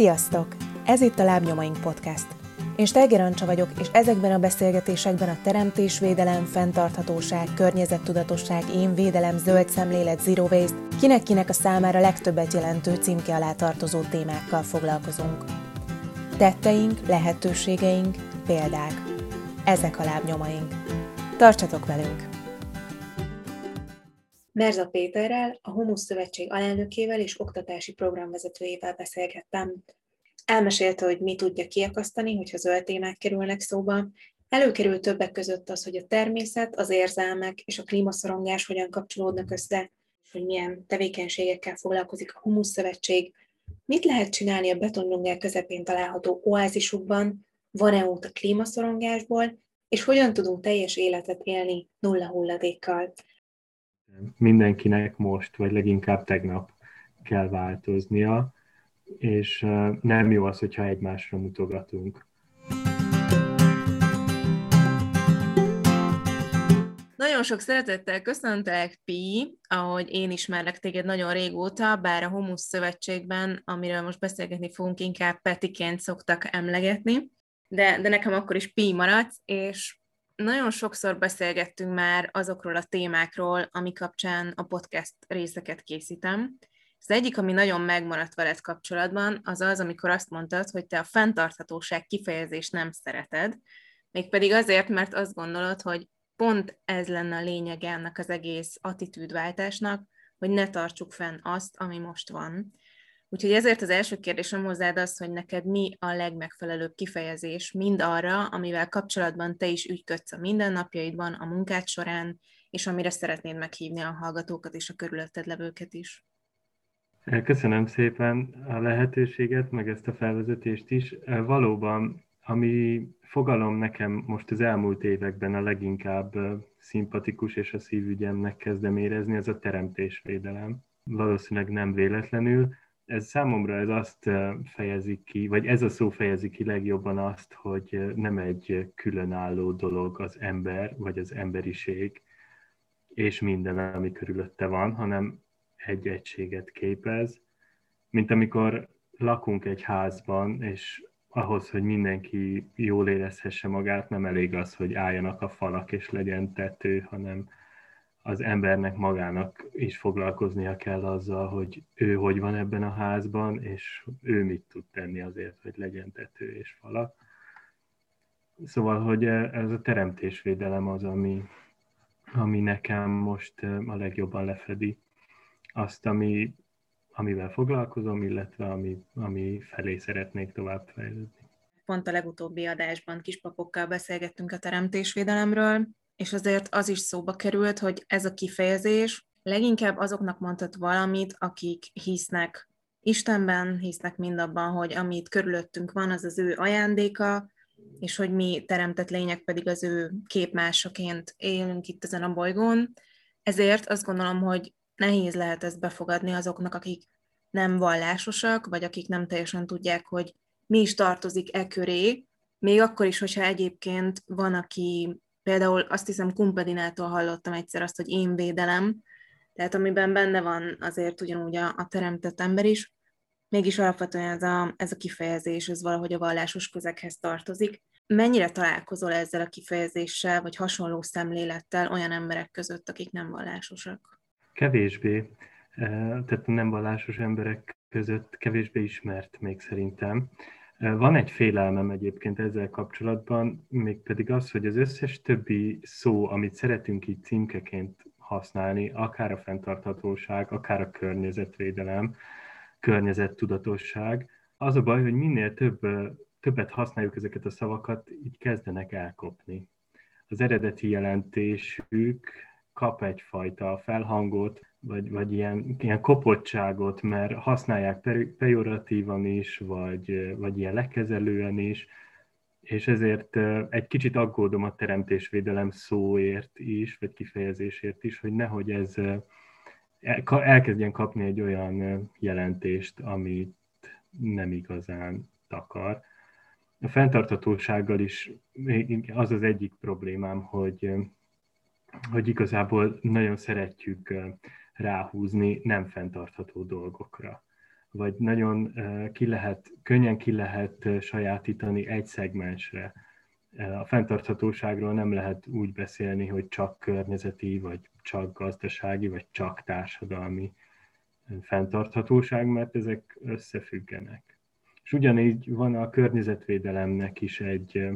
Sziasztok! Ez itt a Lábnyomaink Podcast. Én Steiger Ancsa vagyok, és ezekben a beszélgetésekben a teremtésvédelem, fenntarthatóság, környezettudatosság, én védelem, zöld szemlélet, zero waste, kinek-kinek a számára legtöbbet jelentő címke alá tartozó témákkal foglalkozunk. Tetteink, lehetőségeink, példák. Ezek a lábnyomaink. Tartsatok velünk! Merza Péterrel, a Humusz Szövetség alelnökével és oktatási programvezetőjével beszélgettem. Elmesélte, hogy mi tudja kiakasztani, hogyha zöld témák kerülnek szóba. Előkerül többek között az, hogy a természet, az érzelmek és a klímaszorongás hogyan kapcsolódnak össze, hogy milyen tevékenységekkel foglalkozik a Humusz Szövetség, mit lehet csinálni a betonjungel közepén található oázisukban, van-e út a klímaszorongásból, és hogyan tudunk teljes életet élni nulla hulladékkal mindenkinek most, vagy leginkább tegnap kell változnia, és nem jó az, hogyha egymásra mutogatunk. Nagyon sok szeretettel köszöntelek, Pi, ahogy én ismerlek téged nagyon régóta, bár a Homus Szövetségben, amiről most beszélgetni fogunk, inkább Petiként szoktak emlegetni, de, de nekem akkor is Pi maradsz, és nagyon sokszor beszélgettünk már azokról a témákról, ami kapcsán a podcast részeket készítem. Az egyik, ami nagyon megmaradt veled kapcsolatban, az az, amikor azt mondtad, hogy te a fenntarthatóság kifejezést nem szereted, mégpedig azért, mert azt gondolod, hogy pont ez lenne a lényege ennek az egész attitűdváltásnak, hogy ne tartsuk fenn azt, ami most van. Úgyhogy ezért az első kérdésem hozzád az, hogy neked mi a legmegfelelőbb kifejezés mind arra, amivel kapcsolatban te is ügyködsz a mindennapjaidban, a munkád során, és amire szeretnéd meghívni a hallgatókat és a körülötted levőket is. Köszönöm szépen a lehetőséget, meg ezt a felvezetést is. Valóban, ami fogalom nekem most az elmúlt években a leginkább szimpatikus és a szívügyemnek kezdem érezni, ez a teremtésvédelem. Valószínűleg nem véletlenül, ez számomra ez azt fejezi ki, vagy ez a szó fejezi ki legjobban azt, hogy nem egy különálló dolog az ember, vagy az emberiség, és minden, ami körülötte van, hanem egy egységet képez, mint amikor lakunk egy házban, és ahhoz, hogy mindenki jól érezhesse magát, nem elég az, hogy álljanak a falak és legyen tető, hanem az embernek magának is foglalkoznia kell azzal, hogy ő hogy van ebben a házban, és ő mit tud tenni azért, hogy legyen tető és falak. Szóval, hogy ez a teremtésvédelem az, ami, ami nekem most a legjobban lefedi azt, ami, amivel foglalkozom, illetve ami, ami felé szeretnék tovább fejlődni. Pont a legutóbbi adásban kispapokkal beszélgettünk a teremtésvédelemről, és azért az is szóba került, hogy ez a kifejezés leginkább azoknak mondhat valamit, akik hisznek Istenben, hisznek mindabban, hogy amit körülöttünk van, az az ő ajándéka, és hogy mi teremtett lények pedig az ő képmásaként élünk itt ezen a bolygón. Ezért azt gondolom, hogy nehéz lehet ezt befogadni azoknak, akik nem vallásosak, vagy akik nem teljesen tudják, hogy mi is tartozik e köré, még akkor is, hogyha egyébként van, aki Például azt hiszem Kumpedinától hallottam egyszer azt, hogy én védelem, tehát amiben benne van azért ugyanúgy a, a teremtett ember is, mégis alapvetően ez a, ez a kifejezés, ez valahogy a vallásos közekhez tartozik. Mennyire találkozol ezzel a kifejezéssel, vagy hasonló szemlélettel olyan emberek között, akik nem vallásosak? Kevésbé. E, tehát nem vallásos emberek között kevésbé ismert még szerintem. Van egy félelmem egyébként ezzel kapcsolatban, mégpedig az, hogy az összes többi szó, amit szeretünk így címkeként használni, akár a fenntarthatóság, akár a környezetvédelem, környezettudatosság, az a baj, hogy minél több, többet használjuk ezeket a szavakat, így kezdenek elkopni. Az eredeti jelentésük kap egyfajta felhangot, vagy, vagy ilyen, ilyen kopottságot, mert használják pejoratívan is, vagy, vagy ilyen lekezelően is, és ezért egy kicsit aggódom a teremtésvédelem szóért is, vagy kifejezésért is, hogy nehogy ez elkezdjen kapni egy olyan jelentést, amit nem igazán takar. A fenntartatósággal is az az egyik problémám, hogy, hogy igazából nagyon szeretjük ráhúzni nem fenntartható dolgokra. vagy nagyon ki lehet, könnyen ki lehet sajátítani egy szegmensre. A fenntarthatóságról nem lehet úgy beszélni, hogy csak környezeti, vagy csak gazdasági, vagy csak társadalmi fenntarthatóság, mert ezek összefüggenek. És ugyanígy van a környezetvédelemnek is egy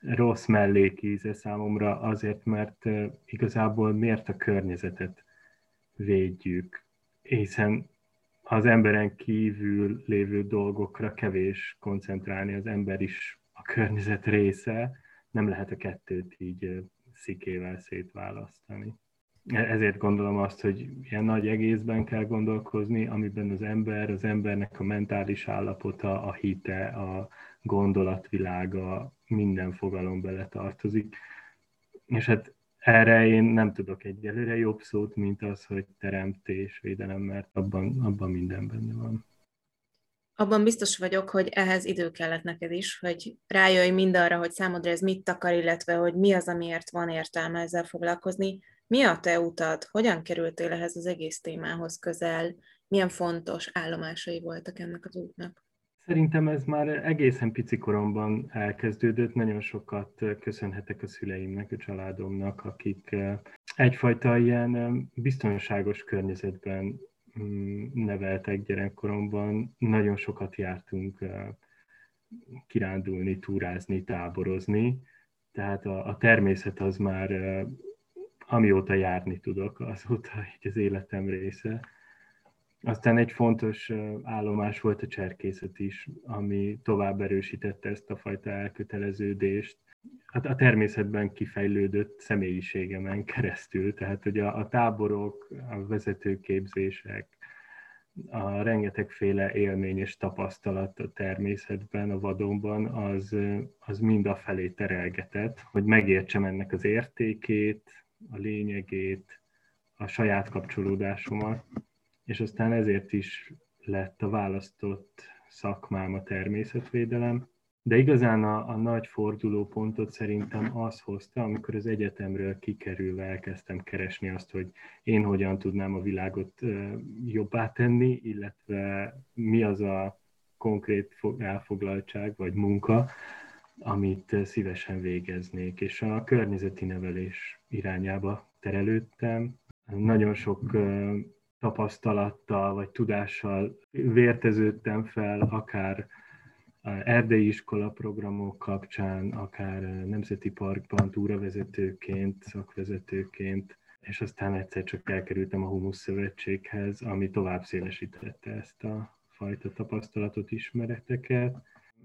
rossz mellékíze számomra, azért, mert igazából miért a környezetet védjük, hiszen az emberen kívül lévő dolgokra kevés koncentrálni, az ember is a környezet része, nem lehet a kettőt így szikével szétválasztani. Ezért gondolom azt, hogy ilyen nagy egészben kell gondolkozni, amiben az ember, az embernek a mentális állapota, a hite, a gondolatvilága, minden fogalom bele tartozik. És hát erre én nem tudok egyelőre jobb szót, mint az, hogy teremtés, védelem, mert abban, abban minden benne van. Abban biztos vagyok, hogy ehhez idő kellett neked is, hogy rájöjj mindarra, hogy számodra ez mit takar, illetve hogy mi az, amiért van értelme ezzel foglalkozni. Mi a te utad? Hogyan kerültél ehhez az egész témához közel? Milyen fontos állomásai voltak ennek az útnak? Szerintem ez már egészen pici koromban elkezdődött. Nagyon sokat köszönhetek a szüleimnek, a családomnak, akik egyfajta ilyen biztonságos környezetben mm, neveltek gyerekkoromban. Nagyon sokat jártunk kirándulni, túrázni, táborozni. Tehát a, a természet az már, amióta járni tudok, azóta így az életem része aztán egy fontos állomás volt a cserkészet is, ami tovább erősítette ezt a fajta elköteleződést. Hát a természetben kifejlődött személyiségemen keresztül, tehát hogy a, a táborok, a vezetőképzések, a rengetegféle élmény és tapasztalat a természetben, a vadonban, az, az mind a felé terelgetett, hogy megértsem ennek az értékét, a lényegét, a saját kapcsolódásomat és aztán ezért is lett a választott szakmám a természetvédelem. De igazán a, a nagy fordulópontot szerintem az hozta, amikor az egyetemről kikerülve elkezdtem keresni azt, hogy én hogyan tudnám a világot jobbá tenni, illetve mi az a konkrét elfoglaltság vagy munka, amit szívesen végeznék, és a környezeti nevelés irányába terelődtem. Nagyon sok tapasztalattal vagy tudással vérteződtem fel, akár erdei iskola programok kapcsán, akár Nemzeti Parkban túravezetőként, szakvezetőként, és aztán egyszer csak elkerültem a Humusz Szövetséghez, ami tovább szélesítette ezt a fajta tapasztalatot, ismereteket.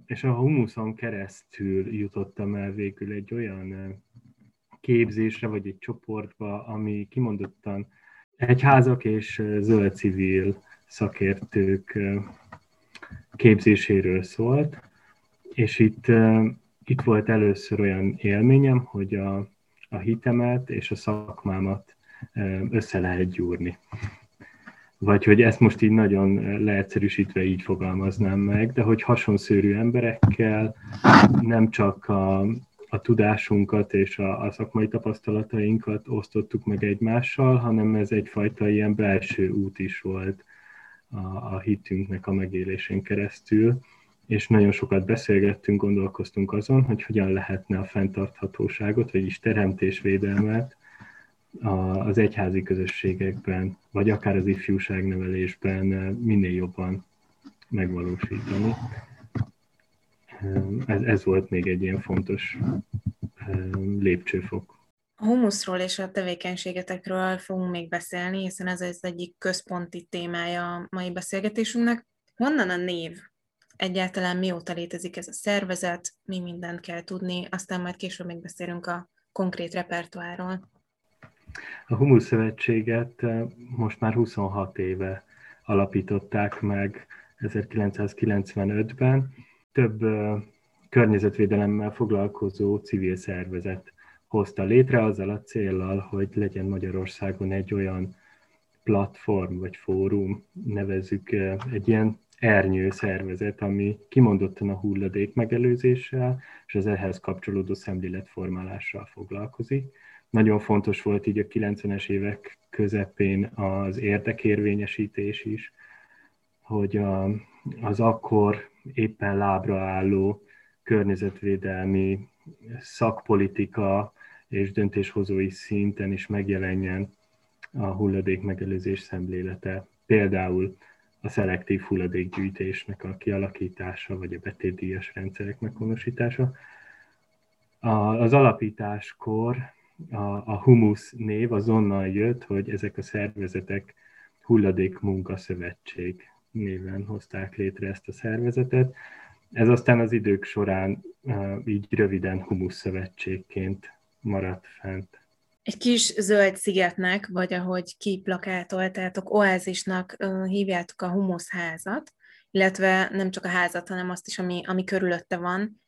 És a humuszon keresztül jutottam el végül egy olyan képzésre, vagy egy csoportba, ami kimondottan egyházak és zöld civil szakértők képzéséről szólt, és itt, itt volt először olyan élményem, hogy a, a hitemet és a szakmámat össze lehet gyúrni. Vagy hogy ezt most így nagyon leegyszerűsítve így fogalmaznám meg, de hogy hasonszörű emberekkel nem csak a, a tudásunkat és a, a szakmai tapasztalatainkat osztottuk meg egymással, hanem ez egyfajta ilyen belső út is volt a, a hitünknek a megélésén keresztül, és nagyon sokat beszélgettünk, gondolkoztunk azon, hogy hogyan lehetne a fenntarthatóságot, vagyis teremtésvédelmet az egyházi közösségekben, vagy akár az ifjúságnevelésben minél jobban megvalósítani ez, ez volt még egy ilyen fontos lépcsőfok. A humuszról és a tevékenységetekről fogunk még beszélni, hiszen ez az egyik központi témája a mai beszélgetésünknek. Honnan a név? Egyáltalán mióta létezik ez a szervezet, mi mindent kell tudni, aztán majd később még beszélünk a konkrét repertoáról. A Humusz Szövetséget most már 26 éve alapították meg 1995-ben, több környezetvédelemmel foglalkozó civil szervezet hozta létre azzal a céllal, hogy legyen Magyarországon egy olyan platform vagy fórum, nevezzük egy ilyen ernyő szervezet, ami kimondottan a hulladék megelőzéssel és az ehhez kapcsolódó szemléletformálással foglalkozik. Nagyon fontos volt így a 90-es évek közepén az érdekérvényesítés is, hogy az akkor éppen lábra álló környezetvédelmi szakpolitika és döntéshozói szinten is megjelenjen a hulladék megelőzés szemlélete. Például a szelektív hulladékgyűjtésnek a kialakítása, vagy a betétdíjas rendszerek meghonosítása. Az alapításkor a, a Humus név azonnal jött, hogy ezek a szervezetek hulladék munkaszövetség néven hozták létre ezt a szervezetet. Ez aztán az idők során így röviden Humus szövetségként maradt fent. Egy kis zöld szigetnek, vagy ahogy kiplakátoltátok, oázisnak hívjátok a Humus házat, illetve nem csak a házat, hanem azt is, ami, ami körülötte van.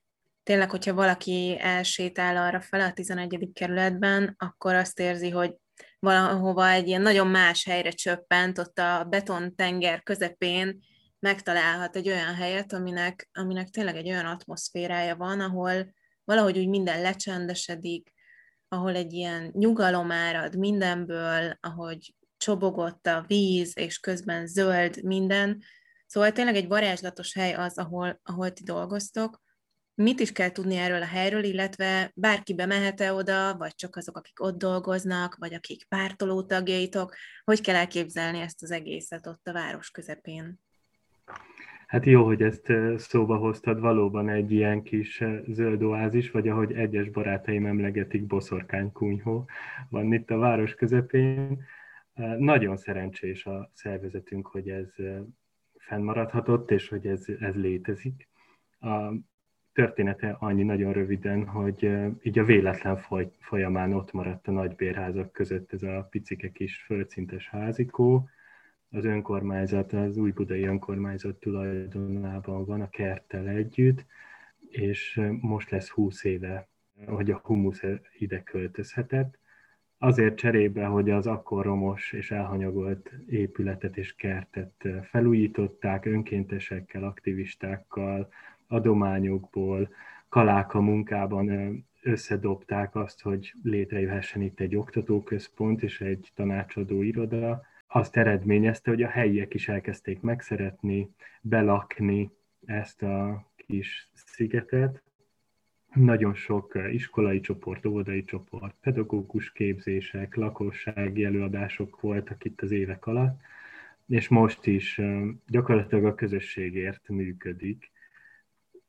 Tényleg, hogyha valaki elsétál arra fel a 11. kerületben, akkor azt érzi, hogy valahova egy ilyen nagyon más helyre csöppent, ott a beton tenger közepén megtalálhat egy olyan helyet, aminek, aminek tényleg egy olyan atmoszférája van, ahol valahogy úgy minden lecsendesedik, ahol egy ilyen nyugalom árad mindenből, ahogy csobogott a víz, és közben zöld minden. Szóval tényleg egy varázslatos hely az, ahol, ahol ti dolgoztok. Mit is kell tudni erről a helyről, illetve bárki bemehet-e oda, vagy csak azok, akik ott dolgoznak, vagy akik pártoló tagjaitok? Hogy kell elképzelni ezt az egészet ott a város közepén? Hát jó, hogy ezt szóba hoztad, valóban egy ilyen kis zöld oázis, vagy ahogy egyes barátaim emlegetik, boszorkánykunyhó van itt a város közepén. Nagyon szerencsés a szervezetünk, hogy ez fennmaradhatott, és hogy ez, ez létezik. A története annyi nagyon röviden, hogy így a véletlen folyamán ott maradt a nagybérházak között ez a picike kis földszintes házikó, az önkormányzat, az új budai önkormányzat tulajdonában van a kerttel együtt, és most lesz 20 éve, hogy a humusz ide költözhetett. Azért cserébe, hogy az akkor romos és elhanyagolt épületet és kertet felújították önkéntesekkel, aktivistákkal, adományokból, kaláka munkában összedobták azt, hogy létrejöhessen itt egy oktatóközpont és egy tanácsadó iroda, azt eredményezte, hogy a helyiek is elkezdték megszeretni, belakni ezt a kis szigetet. Nagyon sok iskolai csoport, óvodai csoport, pedagógus képzések, lakossági előadások voltak itt az évek alatt, és most is gyakorlatilag a közösségért működik.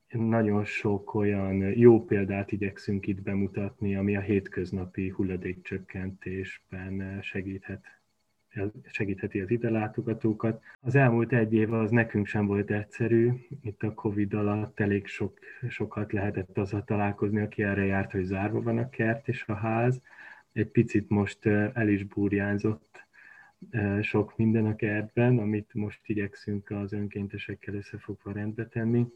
Nagyon sok olyan jó példát igyekszünk itt bemutatni, ami a hétköznapi hulladékcsökkentésben segíthet segítheti az ide látogatókat. Az elmúlt egy év az nekünk sem volt egyszerű. Itt a Covid alatt elég sok, sokat lehetett azzal találkozni, aki erre járt, hogy zárva van a kert és a ház. Egy picit most el is burjánzott sok minden a kertben, amit most igyekszünk az önkéntesekkel összefogva rendbe tenni.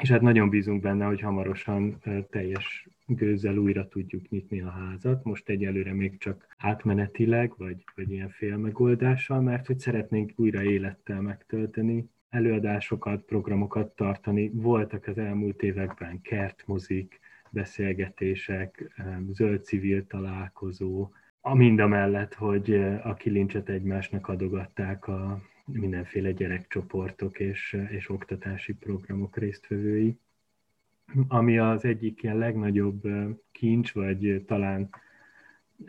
És hát nagyon bízunk benne, hogy hamarosan teljes gőzzel újra tudjuk nyitni a házat. Most egyelőre még csak átmenetileg, vagy, vagy ilyen félmegoldással, mert hogy szeretnénk újra élettel megtölteni, előadásokat, programokat tartani. Voltak az elmúlt években kertmozik, beszélgetések, zöld civil találkozó, a mind a mellett, hogy a kilincset egymásnak adogatták a mindenféle gyerekcsoportok és, és oktatási programok résztvevői ami az egyik ilyen legnagyobb kincs, vagy talán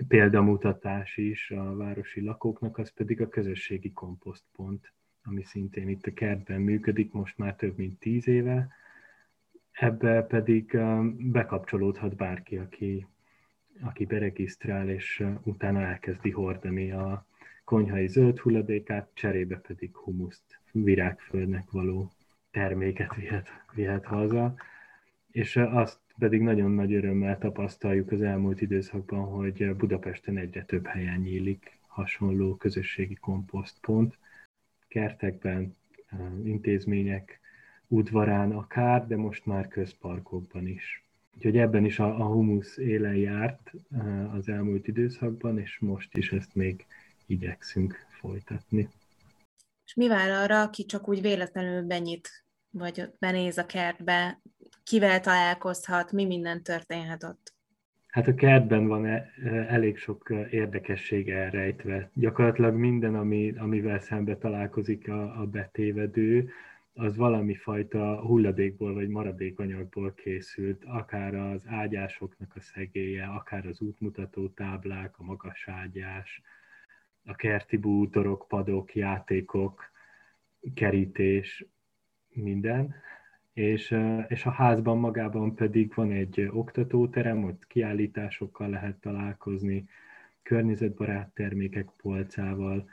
példamutatás is a városi lakóknak, az pedig a közösségi komposztpont, ami szintén itt a kertben működik, most már több mint tíz éve. Ebbe pedig bekapcsolódhat bárki, aki, aki beregisztrál, és utána elkezdi hordani a konyhai zöld hulladékát, cserébe pedig humuszt, virágföldnek való terméket vihet, vihet haza és azt pedig nagyon nagy örömmel tapasztaljuk az elmúlt időszakban, hogy Budapesten egyre több helyen nyílik hasonló közösségi komposztpont, kertekben, intézmények udvarán akár, de most már közparkokban is. Úgyhogy ebben is a, a humusz élen járt az elmúlt időszakban, és most is ezt még igyekszünk folytatni. És mi vár arra, aki csak úgy véletlenül benyit, vagy benéz a kertbe, kivel találkozhat, mi minden történhet ott? Hát a kertben van e, elég sok érdekesség elrejtve. Gyakorlatilag minden, ami, amivel szembe találkozik a, a betévedő, az valami fajta hulladékból vagy maradékanyagból készült, akár az ágyásoknak a szegélye, akár az útmutató táblák, a magas ágyás, a kerti bútorok, padok, játékok, kerítés, minden. És, és a házban magában pedig van egy oktatóterem, ott kiállításokkal lehet találkozni, környezetbarát termékek polcával,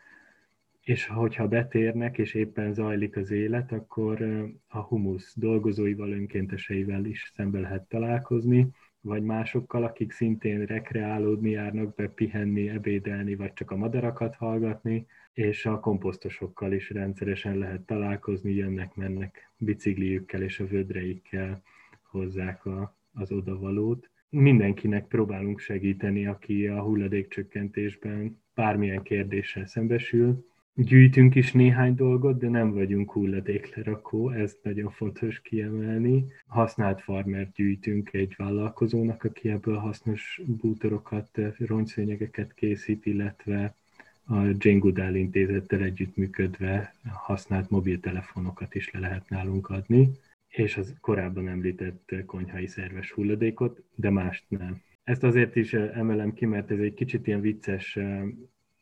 és hogyha betérnek, és éppen zajlik az élet, akkor a humusz dolgozóival, önkénteseivel is szembe lehet találkozni, vagy másokkal, akik szintén rekreálódni járnak be, pihenni, ebédelni, vagy csak a madarakat hallgatni, és a komposztosokkal is rendszeresen lehet találkozni, jönnek-mennek bicikliükkel és a vödreikkel hozzák a, az odavalót. Mindenkinek próbálunk segíteni, aki a hulladékcsökkentésben bármilyen kérdéssel szembesül, Gyűjtünk is néhány dolgot, de nem vagyunk hulladéklerakó, ez nagyon fontos kiemelni. Használt farmert gyűjtünk egy vállalkozónak, aki ebből hasznos bútorokat, rongyszőnyegeket készít, illetve a Jane Goodall intézettel együttműködve használt mobiltelefonokat is le lehet nálunk adni, és az korábban említett konyhai szerves hulladékot, de mást nem. Ezt azért is emelem ki, mert ez egy kicsit ilyen vicces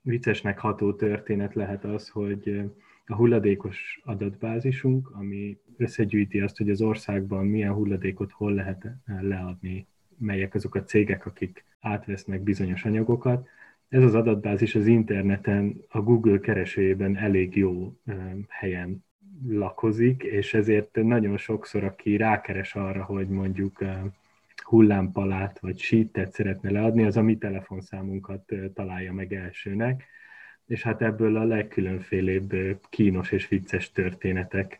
viccesnek ható történet lehet az, hogy a hulladékos adatbázisunk, ami összegyűjti azt, hogy az országban milyen hulladékot hol lehet leadni, melyek azok a cégek, akik átvesznek bizonyos anyagokat. Ez az adatbázis az interneten, a Google keresőjében elég jó helyen lakozik, és ezért nagyon sokszor, aki rákeres arra, hogy mondjuk hullámpalát vagy sítet szeretne leadni, az a mi telefonszámunkat találja meg elsőnek, és hát ebből a legkülönfélébb kínos és vicces történetek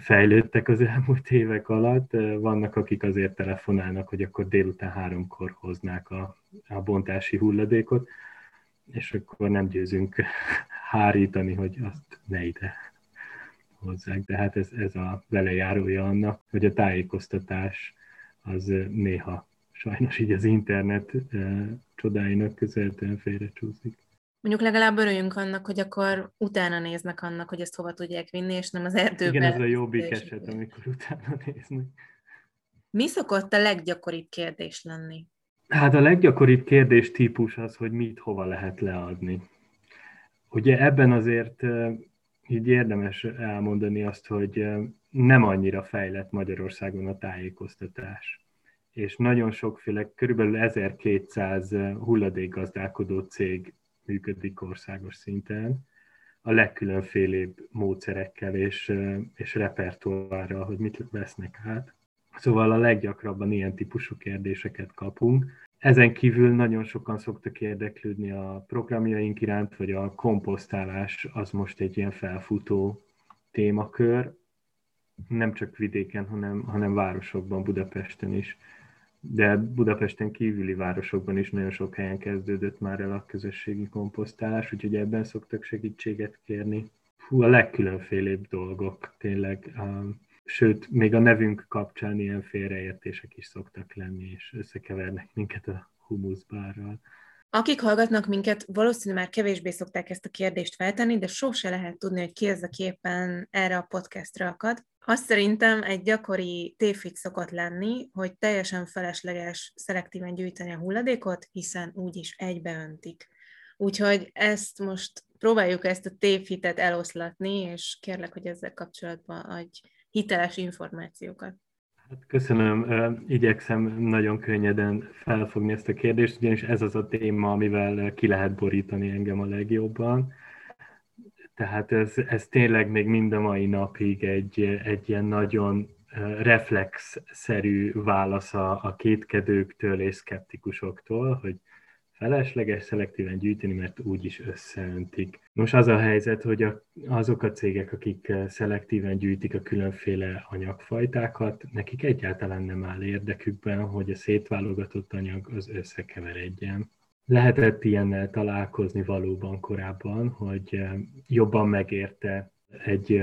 fejlődtek az elmúlt évek alatt. Vannak, akik azért telefonálnak, hogy akkor délután háromkor hoznák a, a bontási hulladékot, és akkor nem győzünk hárítani, hogy azt ne ide hozzák. De hát ez, ez a velejárója annak, hogy a tájékoztatás az néha sajnos így az internet csodáinak közeltően félrecsúszik. Mondjuk legalább örüljünk annak, hogy akkor utána néznek annak, hogy ezt hova tudják vinni, és nem az erdőbe. Igen, ez a jobbik eset, amikor utána néznek. Mi szokott a leggyakoribb kérdés lenni? Hát a leggyakoribb kérdés típus az, hogy mit hova lehet leadni. Ugye ebben azért így érdemes elmondani azt, hogy nem annyira fejlett Magyarországon a tájékoztatás. És nagyon sokféle, körülbelül 1200 hulladékgazdálkodó cég működik országos szinten, a legkülönfélébb módszerekkel és, és repertoárral, hogy mit vesznek át. Szóval a leggyakrabban ilyen típusú kérdéseket kapunk. Ezen kívül nagyon sokan szoktak érdeklődni a programjaink iránt, vagy a komposztálás az most egy ilyen felfutó témakör, nem csak vidéken, hanem, hanem városokban, Budapesten is. De Budapesten kívüli városokban is nagyon sok helyen kezdődött már el a közösségi komposztálás, úgyhogy ebben szoktak segítséget kérni. Hú, a legkülönfélébb dolgok, tényleg. Um, sőt, még a nevünk kapcsán ilyen félreértések is szoktak lenni, és összekevernek minket a humuszbárral. Akik hallgatnak minket, valószínűleg már kevésbé szokták ezt a kérdést feltenni, de sose lehet tudni, hogy ki ez a képen erre a podcastra akad. Azt szerintem egy gyakori tévhit szokott lenni, hogy teljesen felesleges szelektíven gyűjteni a hulladékot, hiszen úgyis egybeöntik. Úgyhogy ezt most próbáljuk ezt a tévhitet eloszlatni, és kérlek, hogy ezzel kapcsolatban adj hiteles információkat. Hát köszönöm, igyekszem nagyon könnyeden felfogni ezt a kérdést, ugyanis ez az a téma, amivel ki lehet borítani engem a legjobban. Tehát ez, ez tényleg még mind a mai napig egy, egy ilyen nagyon reflexszerű válasz a, kétkedőktől és szkeptikusoktól, hogy felesleges szelektíven gyűjteni, mert úgyis összeöntik. Most az a helyzet, hogy a, azok a cégek, akik szelektíven gyűjtik a különféle anyagfajtákat, nekik egyáltalán nem áll érdekükben, hogy a szétválogatott anyag az összekeveredjen. Lehetett ilyennel találkozni valóban korábban, hogy jobban megérte egy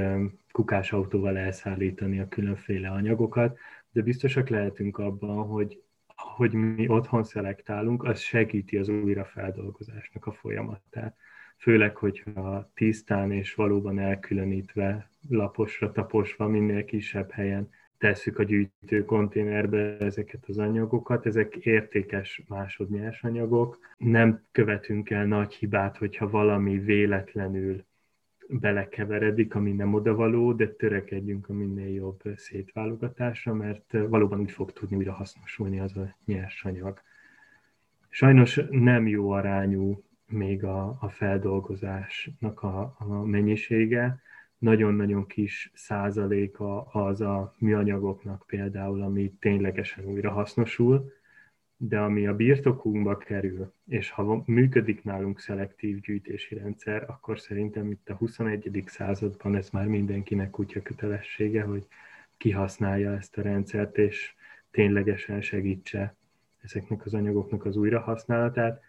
kukás autóval elszállítani a különféle anyagokat, de biztosak lehetünk abban, hogy hogy mi otthon szelektálunk, az segíti az újrafeldolgozásnak a folyamatát. Főleg, hogyha tisztán és valóban elkülönítve, laposra taposva, minél kisebb helyen tesszük a gyűjtő konténerbe ezeket az anyagokat, ezek értékes másodnyers anyagok. Nem követünk el nagy hibát, hogyha valami véletlenül belekeveredik, ami nem odavaló, de törekedjünk a minél jobb szétválogatásra, mert valóban úgy fog tudni újra hasznosulni az a nyersanyag. Sajnos nem jó arányú még a, a feldolgozásnak a, a mennyisége, nagyon-nagyon kis százaléka az a műanyagoknak például, ami ténylegesen újra hasznosul, de ami a birtokunkba kerül, és ha működik nálunk szelektív gyűjtési rendszer, akkor szerintem itt a 21. században ez már mindenkinek kutya kötelessége, hogy kihasználja ezt a rendszert, és ténylegesen segítse ezeknek az anyagoknak az újrahasználatát,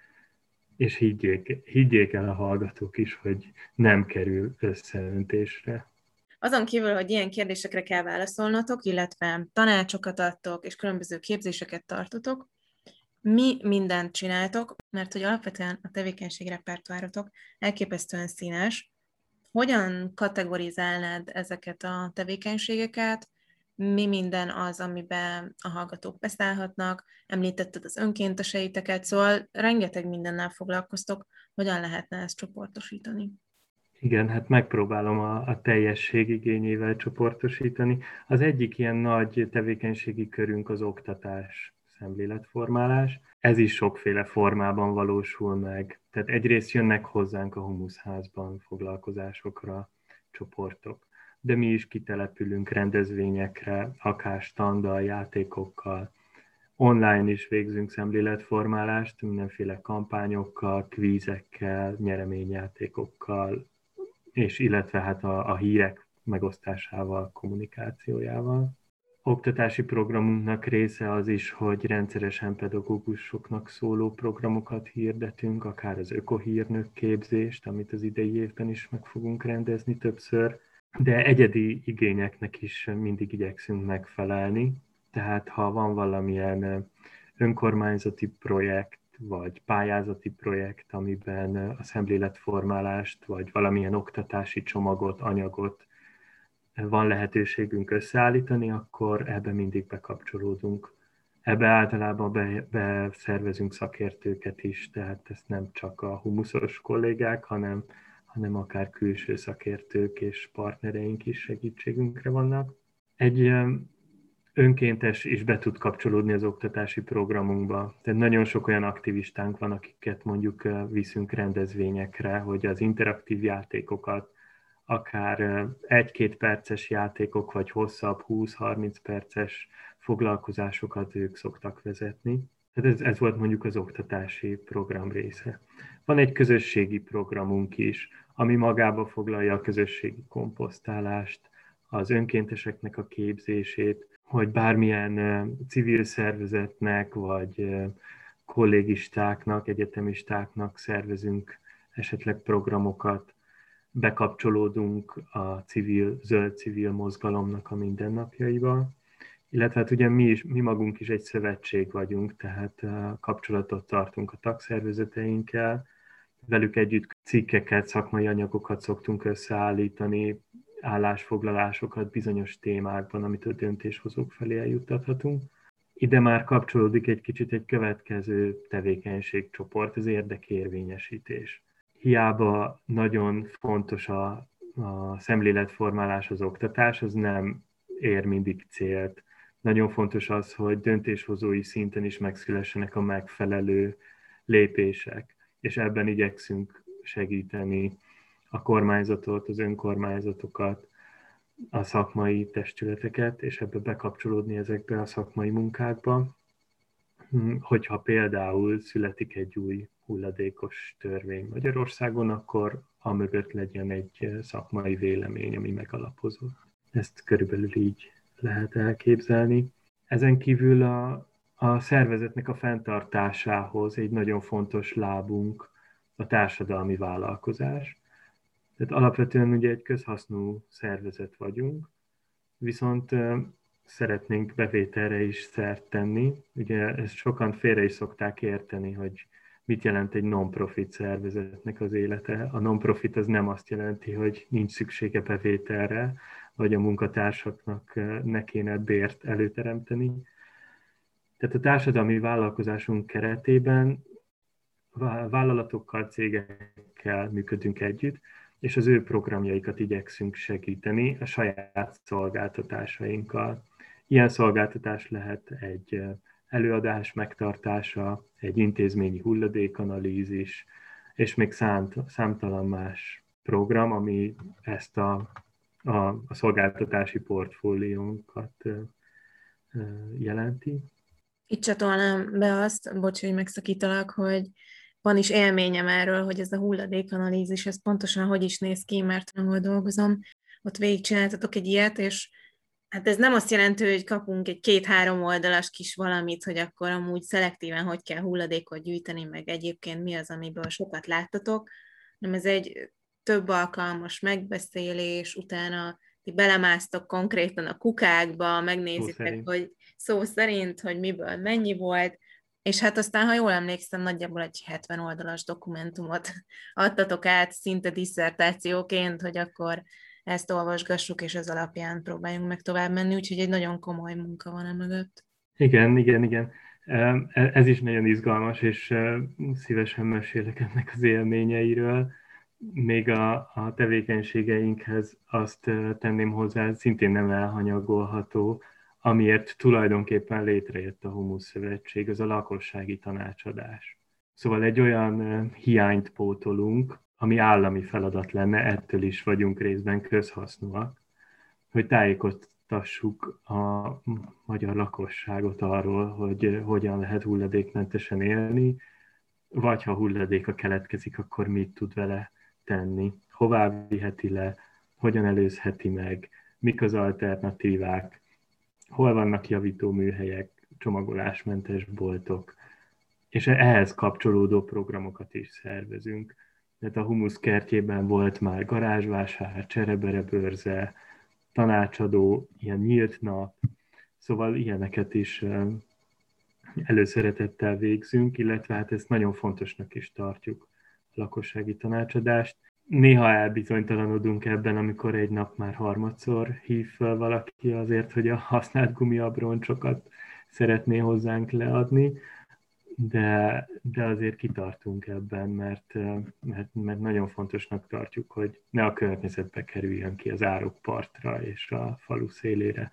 és higgyék, higgyék el a hallgatók is, hogy nem kerül összeöntésre. Azon kívül, hogy ilyen kérdésekre kell válaszolnotok, illetve tanácsokat adtok, és különböző képzéseket tartotok, mi mindent csináltok, mert hogy alapvetően a tevékenység repertoárotok elképesztően színes. Hogyan kategorizálnád ezeket a tevékenységeket, mi minden az, amiben a hallgatók beszállhatnak, említetted az önkénteseiteket, szóval rengeteg mindennel foglalkoztok, hogyan lehetne ezt csoportosítani? Igen, hát megpróbálom a, a teljesség igényével csoportosítani. Az egyik ilyen nagy tevékenységi körünk az oktatás szemléletformálás. Ez is sokféle formában valósul meg. Tehát egyrészt jönnek hozzánk a humuszházban foglalkozásokra csoportok, de mi is kitelepülünk rendezvényekre, akár standal, játékokkal, online is végzünk szemléletformálást, mindenféle kampányokkal, kvízekkel, nyereményjátékokkal, és illetve hát a, a hírek megosztásával, kommunikációjával oktatási programunknak része az is, hogy rendszeresen pedagógusoknak szóló programokat hirdetünk, akár az ökohírnök képzést, amit az idei évben is meg fogunk rendezni többször, de egyedi igényeknek is mindig igyekszünk megfelelni. Tehát ha van valamilyen önkormányzati projekt, vagy pályázati projekt, amiben a szemléletformálást, vagy valamilyen oktatási csomagot, anyagot van lehetőségünk összeállítani, akkor ebbe mindig bekapcsolódunk. Ebbe általában be, beszervezünk szakértőket is, tehát ezt nem csak a humuszos kollégák, hanem, hanem akár külső szakértők és partnereink is segítségünkre vannak. Egy önkéntes is be tud kapcsolódni az oktatási programunkba. Tehát nagyon sok olyan aktivistánk van, akiket mondjuk viszünk rendezvényekre, hogy az interaktív játékokat akár egy-két perces játékok, vagy hosszabb 20-30 perces foglalkozásokat ők szoktak vezetni. Tehát ez, ez volt mondjuk az oktatási program része. Van egy közösségi programunk is, ami magába foglalja a közösségi komposztálást, az önkénteseknek a képzését, hogy bármilyen civil szervezetnek, vagy kollégistáknak, egyetemistáknak szervezünk esetleg programokat, bekapcsolódunk a civil, zöld civil mozgalomnak a mindennapjaiba, illetve hát ugye mi, is, mi magunk is egy szövetség vagyunk, tehát kapcsolatot tartunk a tagszervezeteinkkel, velük együtt cikkeket, szakmai anyagokat szoktunk összeállítani, állásfoglalásokat bizonyos témákban, amit a döntéshozók felé eljuttathatunk. Ide már kapcsolódik egy kicsit egy következő tevékenységcsoport, az érdekérvényesítés hiába nagyon fontos a, a szemléletformálás, az oktatás, az nem ér mindig célt. Nagyon fontos az, hogy döntéshozói szinten is megszülessenek a megfelelő lépések, és ebben igyekszünk segíteni a kormányzatot, az önkormányzatokat, a szakmai testületeket, és ebbe bekapcsolódni ezekbe a szakmai munkákba, hogyha például születik egy új hulladékos törvény Magyarországon, akkor a legyen egy szakmai vélemény, ami megalapozott. Ezt körülbelül így lehet elképzelni. Ezen kívül a, a szervezetnek a fenntartásához egy nagyon fontos lábunk a társadalmi vállalkozás. Tehát alapvetően ugye egy közhasznú szervezet vagyunk, viszont szeretnénk bevételre is szert tenni. Ugye ezt sokan félre is szokták érteni, hogy mit jelent egy non-profit szervezetnek az élete. A non-profit az nem azt jelenti, hogy nincs szüksége bevételre, vagy a munkatársaknak ne kéne bért előteremteni. Tehát a társadalmi vállalkozásunk keretében vállalatokkal, cégekkel működünk együtt, és az ő programjaikat igyekszünk segíteni a saját szolgáltatásainkkal. Ilyen szolgáltatás lehet egy előadás megtartása, egy intézményi hulladékanalízis, és még számt, számtalan más program, ami ezt a, a, a szolgáltatási portfóliónkat jelenti. Itt csatolnám be azt, bocs, hogy megszakítalak, hogy van is élményem erről, hogy ez a hulladékanalízis, ez pontosan hogy is néz ki, mert ahol dolgozom, ott végigcsináltatok egy ilyet, és hát ez nem azt jelenti, hogy kapunk egy két-három oldalas kis valamit, hogy akkor amúgy szelektíven hogy kell hulladékot gyűjteni, meg egyébként mi az, amiből sokat láttatok, hanem ez egy több alkalmas megbeszélés, utána ti belemásztok konkrétan a kukákba, megnézitek, szó hogy szó szerint, hogy miből mennyi volt, és hát aztán, ha jól emlékszem, nagyjából egy 70 oldalas dokumentumot adtatok át szinte diszertációként, hogy akkor ezt olvasgassuk, és ez alapján próbáljunk meg tovább menni, úgyhogy egy nagyon komoly munka van e mögött. Igen, igen, igen. E, ez is nagyon izgalmas, és szívesen mesélek ennek az élményeiről. Még a, a tevékenységeinkhez azt tenném hozzá, szintén nem elhanyagolható, amiért tulajdonképpen létrejött a Humusz Szövetség, az a lakossági tanácsadás. Szóval egy olyan hiányt pótolunk, ami állami feladat lenne, ettől is vagyunk részben közhasznúak, hogy tájékoztassuk a magyar lakosságot arról, hogy hogyan lehet hulladékmentesen élni, vagy ha hulladéka keletkezik, akkor mit tud vele tenni, hová viheti le, hogyan előzheti meg, mik az alternatívák, hol vannak javító műhelyek, csomagolásmentes boltok, és ehhez kapcsolódó programokat is szervezünk. Tehát a Humusz kertjében volt már garázsvásár, cserebere bőrze, tanácsadó, ilyen nyílt nap, szóval ilyeneket is előszeretettel végzünk, illetve hát ezt nagyon fontosnak is tartjuk a lakossági tanácsadást. Néha elbizonytalanodunk ebben, amikor egy nap már harmadszor hív fel valaki azért, hogy a használt gumiabroncsokat szeretné hozzánk leadni, de, de azért kitartunk ebben, mert, mert, mert nagyon fontosnak tartjuk, hogy ne a környezetbe kerüljön ki az árokpartra és a falu szélére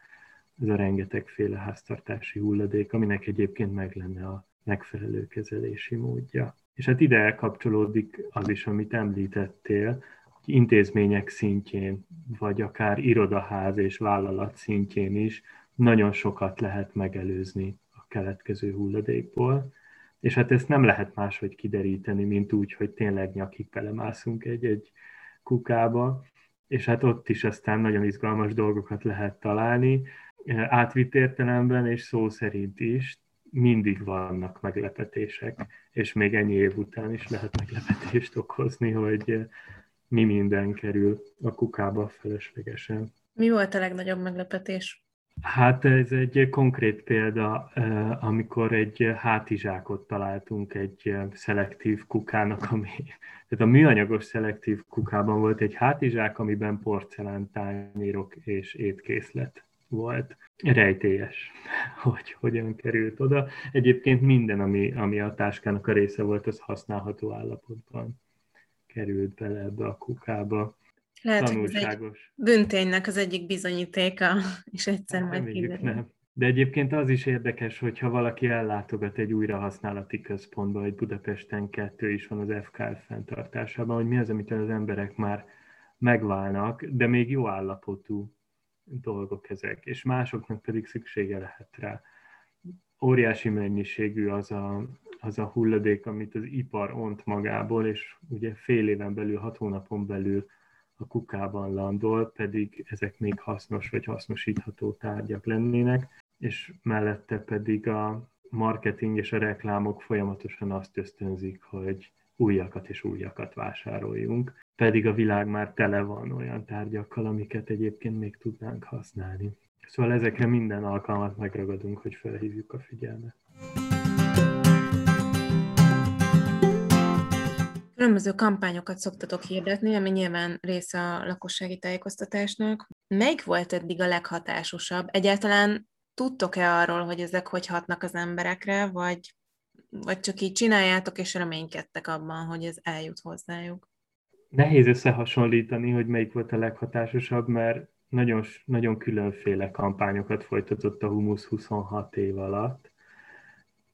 ez a rengetegféle háztartási hulladék, aminek egyébként meg lenne a megfelelő kezelési módja. És hát ide kapcsolódik az is, amit említettél, hogy intézmények szintjén, vagy akár irodaház és vállalat szintjén is nagyon sokat lehet megelőzni a keletkező hulladékból. És hát ezt nem lehet máshogy kideríteni, mint úgy, hogy tényleg nyakig belemászunk egy-egy kukába, és hát ott is aztán nagyon izgalmas dolgokat lehet találni, átvitt értelemben és szó szerint is, mindig vannak meglepetések, és még ennyi év után is lehet meglepetést okozni, hogy mi minden kerül a kukába feleslegesen. Mi volt a legnagyobb meglepetés? Hát ez egy konkrét példa, amikor egy hátizsákot találtunk egy szelektív kukának, ami, tehát a műanyagos szelektív kukában volt egy hátizsák, amiben porcelántányérok és étkészlet volt rejtélyes, hogy hogyan került oda. Egyébként minden, ami, ami a táskának a része volt, az használható állapotban került bele ebbe a kukába. Lehet, Tanulságos. hogy ez egy bünténynek az egyik bizonyítéka, és egyszer hát, majd kiderül. Nem. De egyébként az is érdekes, hogyha valaki ellátogat egy újrahasználati központba, hogy Budapesten kettő is van az FKF fenntartásában, hogy mi az, amit az emberek már megválnak, de még jó állapotú dolgok ezek, és másoknak pedig szüksége lehet rá. Óriási mennyiségű az a, az a hulladék, amit az ipar ont magából, és ugye fél éven belül, hat hónapon belül a kukában landol, pedig ezek még hasznos vagy hasznosítható tárgyak lennének, és mellette pedig a marketing és a reklámok folyamatosan azt ösztönzik, hogy újakat és újakat vásároljunk, pedig a világ már tele van olyan tárgyakkal, amiket egyébként még tudnánk használni. Szóval ezekre minden alkalmat megragadunk, hogy felhívjuk a figyelmet. Különböző kampányokat szoktatok hirdetni, ami nyilván része a lakossági tájékoztatásnak. Melyik volt eddig a leghatásosabb? Egyáltalán tudtok-e arról, hogy ezek hogy hatnak az emberekre, vagy, vagy csak így csináljátok, és reménykedtek abban, hogy ez eljut hozzájuk? Nehéz összehasonlítani, hogy melyik volt a leghatásosabb, mert nagyon, nagyon különféle kampányokat folytatott a Humus 26 év alatt,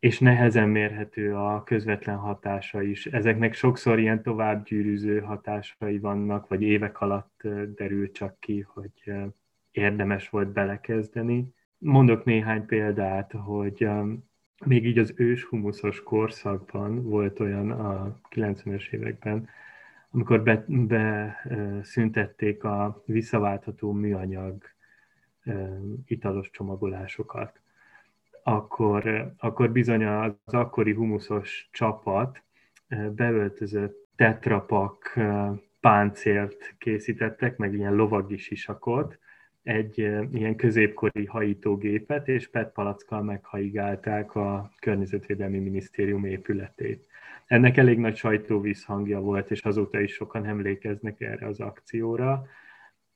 és nehezen mérhető a közvetlen hatása is. Ezeknek sokszor ilyen továbbgyűrűző hatásai vannak, vagy évek alatt derül csak ki, hogy érdemes volt belekezdeni. Mondok néhány példát, hogy még így az ős humuszos korszakban volt olyan a 90-es években, amikor beszüntették be, a visszaváltható műanyag italos csomagolásokat, akkor, akkor bizony az akkori humuszos csapat beöltözött tetrapak páncélt készítettek, meg ilyen lovagi sisakot, egy ilyen középkori hajítógépet, és PET palackkal meghaigálták a Környezetvédelmi Minisztérium épületét. Ennek elég nagy sajtóvízhangja volt, és azóta is sokan emlékeznek erre az akcióra.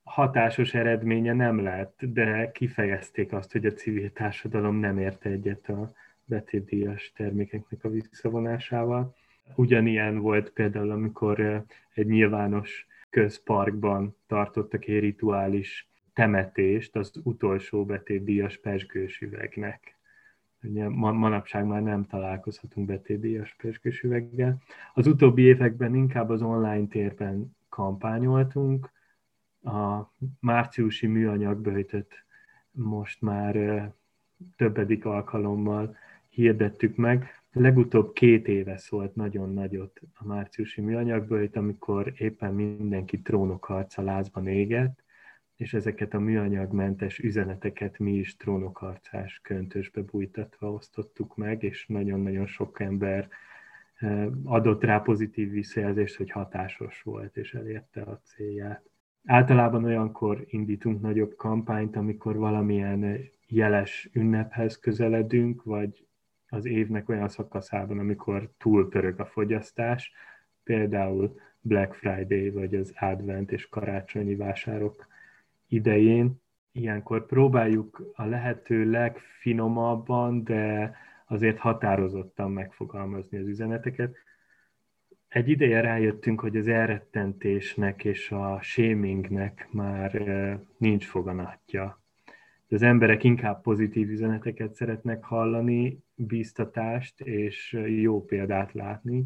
Hatásos eredménye nem lett, de kifejezték azt, hogy a civil társadalom nem érte egyet a betétdíjas termékeknek a visszavonásával. Ugyanilyen volt például, amikor egy nyilvános közparkban tartottak egy rituális temetést az utolsó betétdíjas pesgős üvegnek. Ugye manapság már nem találkozhatunk betétdíjas pesgős üveggel. Az utóbbi években inkább az online térben kampányoltunk. A márciusi műanyagböjtöt most már többedik alkalommal hirdettük meg. Legutóbb két éve szólt nagyon nagyot a márciusi műanyagböjt, amikor éppen mindenki trónokharca lázban égett, és ezeket a műanyagmentes üzeneteket mi is trónokarcás köntösbe bújtatva osztottuk meg, és nagyon-nagyon sok ember adott rá pozitív visszajelzést, hogy hatásos volt, és elérte a célját. Általában olyankor indítunk nagyobb kampányt, amikor valamilyen jeles ünnephez közeledünk, vagy az évnek olyan szakaszában, amikor túl pörög a fogyasztás, például Black Friday, vagy az advent és karácsonyi vásárok idején. Ilyenkor próbáljuk a lehető legfinomabban, de azért határozottan megfogalmazni az üzeneteket. Egy ideje rájöttünk, hogy az elrettentésnek és a shamingnek már nincs foganatja. Az emberek inkább pozitív üzeneteket szeretnek hallani, bíztatást és jó példát látni.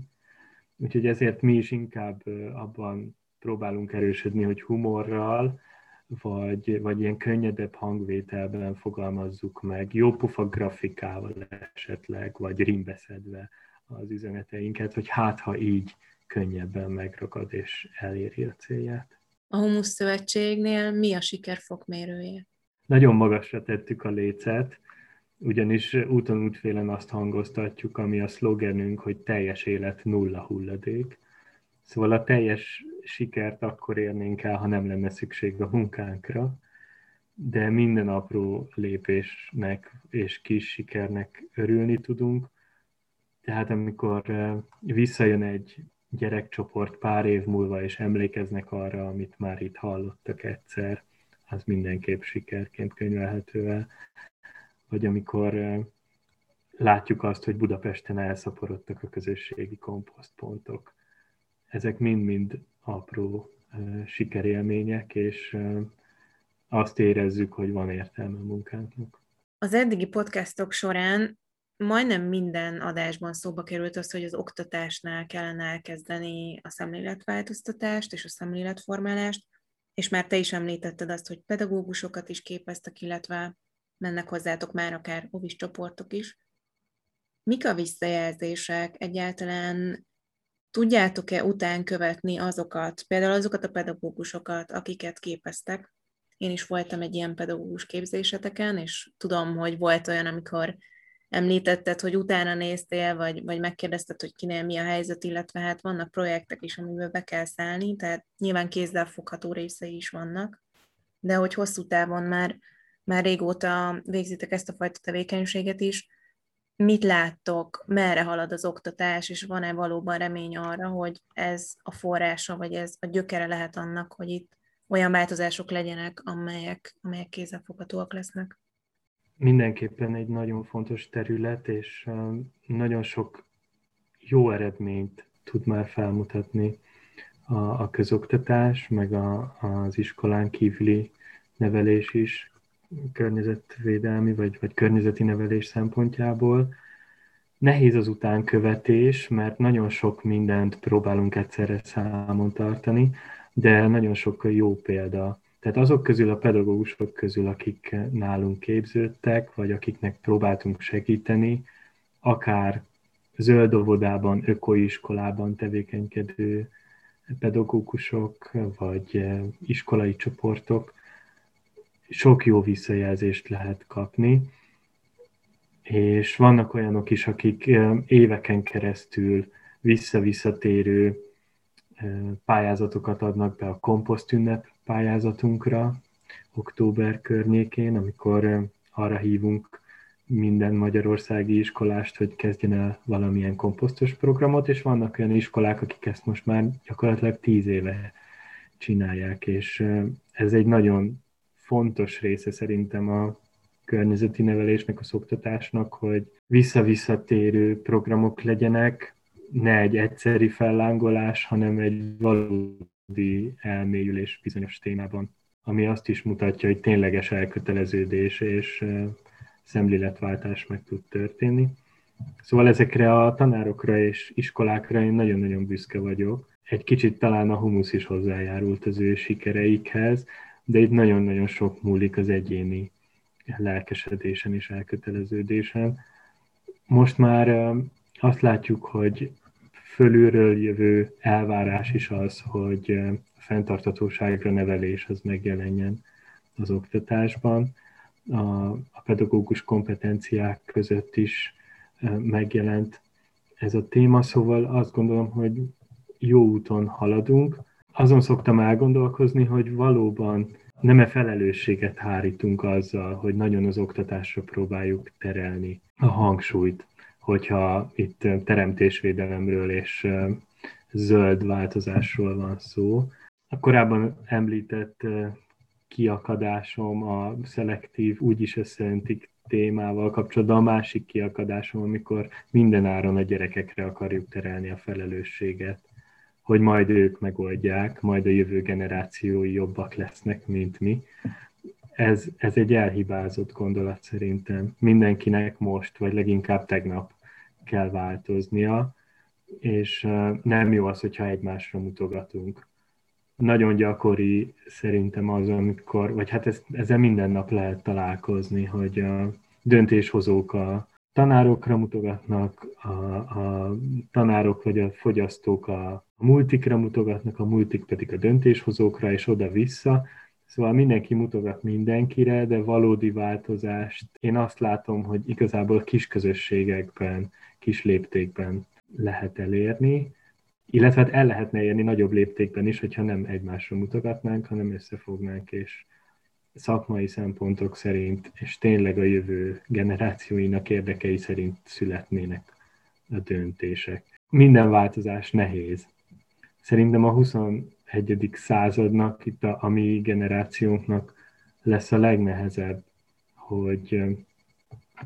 Úgyhogy ezért mi is inkább abban próbálunk erősödni, hogy humorral, vagy, vagy ilyen könnyedebb hangvételben fogalmazzuk meg, jó pufa grafikával esetleg, vagy rimbeszedve az üzeneteinket, hogy hát ha így könnyebben megragad és eléri a célját. A Humusz Szövetségnél mi a siker fokmérője? Nagyon magasra tettük a lécet, ugyanis úton útfélen azt hangoztatjuk, ami a szlogenünk, hogy teljes élet nulla hulladék. Szóval a teljes sikert akkor érnénk el, ha nem lenne szükség a munkánkra, de minden apró lépésnek és kis sikernek örülni tudunk. Tehát amikor visszajön egy gyerekcsoport pár év múlva, és emlékeznek arra, amit már itt hallottak egyszer, az mindenképp sikerként könyvelhető el. Vagy amikor látjuk azt, hogy Budapesten elszaporodtak a közösségi komposztpontok, ezek mind-mind apró sikerélmények, és azt érezzük, hogy van értelme a munkánknak. Az eddigi podcastok során majdnem minden adásban szóba került az, hogy az oktatásnál kellene elkezdeni a szemléletváltoztatást és a szemléletformálást, és már te is említetted azt, hogy pedagógusokat is képeztek, illetve mennek hozzátok már akár ovis csoportok is. Mik a visszajelzések egyáltalán Tudjátok-e után követni azokat, például azokat a pedagógusokat, akiket képeztek? Én is voltam egy ilyen pedagógus képzéseteken, és tudom, hogy volt olyan, amikor említetted, hogy utána néztél, vagy, vagy megkérdezted, hogy kinél mi a helyzet, illetve hát vannak projektek is, amiben be kell szállni, tehát nyilván kézzel fogható részei is vannak, de hogy hosszú távon már már régóta végzitek ezt a fajta tevékenységet is. Mit láttok, merre halad az oktatás, és van-e valóban remény arra, hogy ez a forrása, vagy ez a gyökere lehet annak, hogy itt olyan változások legyenek, amelyek, amelyek kézzelfoghatóak lesznek? Mindenképpen egy nagyon fontos terület, és nagyon sok jó eredményt tud már felmutatni a, a közoktatás, meg a, az iskolán kívüli nevelés is környezetvédelmi vagy, vagy környezeti nevelés szempontjából. Nehéz az utánkövetés, mert nagyon sok mindent próbálunk egyszerre számon tartani, de nagyon sok jó példa. Tehát azok közül, a pedagógusok közül, akik nálunk képződtek, vagy akiknek próbáltunk segíteni, akár zöld óvodában, ökoiskolában tevékenykedő pedagógusok, vagy iskolai csoportok, sok jó visszajelzést lehet kapni, és vannak olyanok is, akik éveken keresztül vissza-visszatérő pályázatokat adnak be a komposztünnep pályázatunkra október környékén, amikor arra hívunk minden magyarországi iskolást, hogy kezdjen el valamilyen komposztos programot, és vannak olyan iskolák, akik ezt most már gyakorlatilag tíz éve csinálják, és ez egy nagyon fontos része szerintem a környezeti nevelésnek, a szoktatásnak, hogy vissza-visszatérő programok legyenek, ne egy egyszeri fellángolás, hanem egy valódi elmélyülés bizonyos témában, ami azt is mutatja, hogy tényleges elköteleződés és szemléletváltás meg tud történni. Szóval ezekre a tanárokra és iskolákra én nagyon-nagyon büszke vagyok. Egy kicsit talán a humusz is hozzájárult az ő sikereikhez, de itt nagyon-nagyon sok múlik az egyéni lelkesedésen és elköteleződésen. Most már azt látjuk, hogy fölülről jövő elvárás is az, hogy a fenntartatóságra nevelés az megjelenjen az oktatásban. A, a pedagógus kompetenciák között is megjelent ez a téma, szóval azt gondolom, hogy jó úton haladunk, azon szoktam elgondolkozni, hogy valóban nem-e felelősséget hárítunk azzal, hogy nagyon az oktatásra próbáljuk terelni a hangsúlyt, hogyha itt teremtésvédelemről és zöld változásról van szó. A korábban említett kiakadásom a szelektív, úgyis összeöntik témával kapcsolatban a másik kiakadásom, amikor minden áron a gyerekekre akarjuk terelni a felelősséget hogy majd ők megoldják, majd a jövő generációi jobbak lesznek, mint mi. Ez, ez egy elhibázott gondolat szerintem. Mindenkinek most, vagy leginkább tegnap kell változnia, és nem jó az, hogyha egymásra mutogatunk. Nagyon gyakori szerintem az, amikor, vagy hát ez, ezzel minden nap lehet találkozni, hogy a döntéshozók a tanárokra mutogatnak, a, a tanárok vagy a fogyasztók a, multikra mutogatnak, a multik pedig a döntéshozókra, és oda-vissza. Szóval mindenki mutogat mindenkire, de valódi változást én azt látom, hogy igazából kis közösségekben, kis léptékben lehet elérni, illetve hát el lehetne érni nagyobb léptékben is, hogyha nem egymásra mutogatnánk, hanem összefognánk, és szakmai szempontok szerint, és tényleg a jövő generációinak érdekei szerint születnének a döntések. Minden változás nehéz. Szerintem a 21. századnak, itt a, a mi generációnknak lesz a legnehezebb, hogy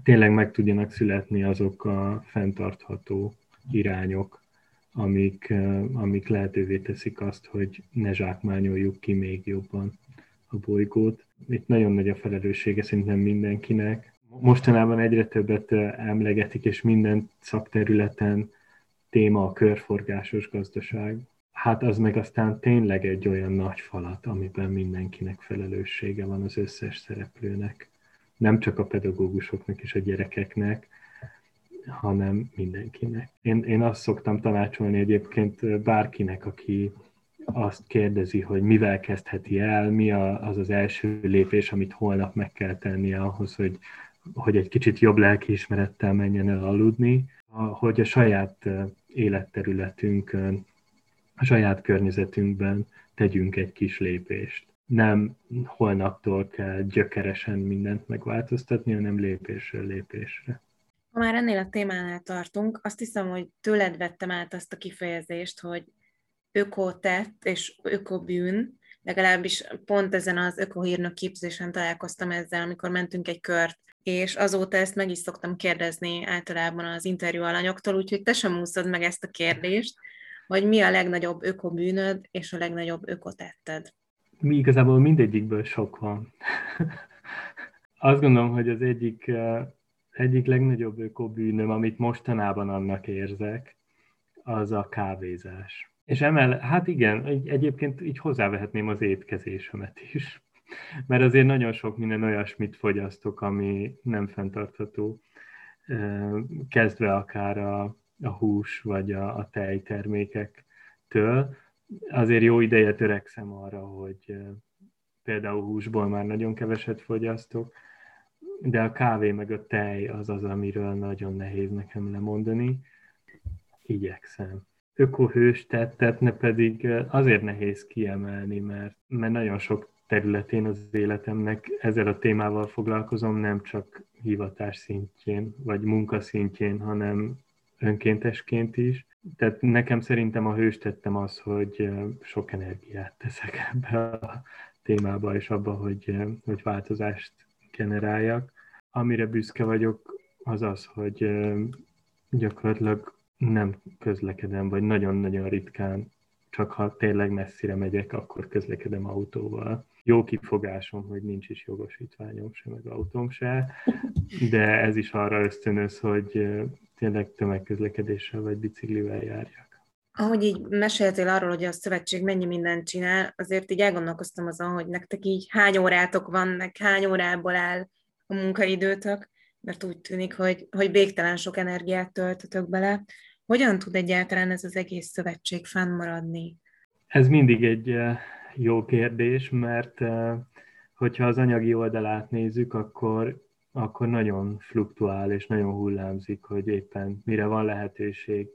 tényleg meg tudjanak születni azok a fenntartható irányok, amik, amik lehetővé teszik azt, hogy ne zsákmányoljuk ki még jobban a bolygót. Itt nagyon nagy a felelőssége szerintem mindenkinek. Mostanában egyre többet emlegetik, és minden szakterületen téma a körforgásos gazdaság. Hát az meg aztán tényleg egy olyan nagy falat, amiben mindenkinek felelőssége van az összes szereplőnek. Nem csak a pedagógusoknak és a gyerekeknek, hanem mindenkinek. Én, én azt szoktam tanácsolni egyébként bárkinek, aki azt kérdezi, hogy mivel kezdheti el, mi az az első lépés, amit holnap meg kell tennie ahhoz, hogy, hogy egy kicsit jobb lelkiismerettel menjen el aludni, hogy a saját életterületünkön, a saját környezetünkben tegyünk egy kis lépést. nem holnaptól kell gyökeresen mindent megváltoztatni, hanem lépésről lépésre. Ha már ennél a témánál tartunk, azt hiszem, hogy tőled vettem át azt a kifejezést, hogy ökotett és ökobűn, legalábbis pont ezen az ökohírnök képzésen találkoztam ezzel, amikor mentünk egy kört, és azóta ezt meg is szoktam kérdezni általában az interjú alanyoktól, úgyhogy te sem úszod meg ezt a kérdést, hogy mi a legnagyobb ökobűnöd és a legnagyobb ökotetted. Mi igazából mindegyikből sok van. Azt gondolom, hogy az egyik, eh, egyik legnagyobb ökobűnöm, amit mostanában annak érzek, az a kávézás. És emel, hát igen, egyébként így hozzávehetném az étkezésemet is. Mert azért nagyon sok minden olyasmit fogyasztok, ami nem fenntartható. Kezdve akár a, a hús vagy a, a tejtermékektől. Azért jó ideje törekszem arra, hogy például húsból már nagyon keveset fogyasztok, de a kávé meg a tej az az, amiről nagyon nehéz nekem lemondani. Igyekszem ökohős tettetne pedig azért nehéz kiemelni, mert, mert nagyon sok területén az életemnek ezzel a témával foglalkozom, nem csak hivatás szintjén, vagy munka szintjén, hanem önkéntesként is. Tehát nekem szerintem a hős tettem az, hogy sok energiát teszek ebbe a témába, és abba, hogy, hogy változást generáljak. Amire büszke vagyok, az az, hogy gyakorlatilag nem közlekedem, vagy nagyon-nagyon ritkán, csak ha tényleg messzire megyek, akkor közlekedem autóval. Jó kifogásom, hogy nincs is jogosítványom se, meg autóm se, de ez is arra ösztönöz, hogy tényleg tömegközlekedéssel vagy biciklivel járjak. Ahogy így meséltél arról, hogy a szövetség mennyi mindent csinál, azért így elgondolkoztam azon, hogy nektek így hány órátok van, meg hány órából áll a munkaidőtök, mert úgy tűnik, hogy, hogy végtelen sok energiát töltötök bele. Hogyan tud egyáltalán ez az egész szövetség fennmaradni? Ez mindig egy eh, jó kérdés, mert eh, hogyha az anyagi oldalát nézzük, akkor, akkor nagyon fluktuál és nagyon hullámzik, hogy éppen mire van lehetőség,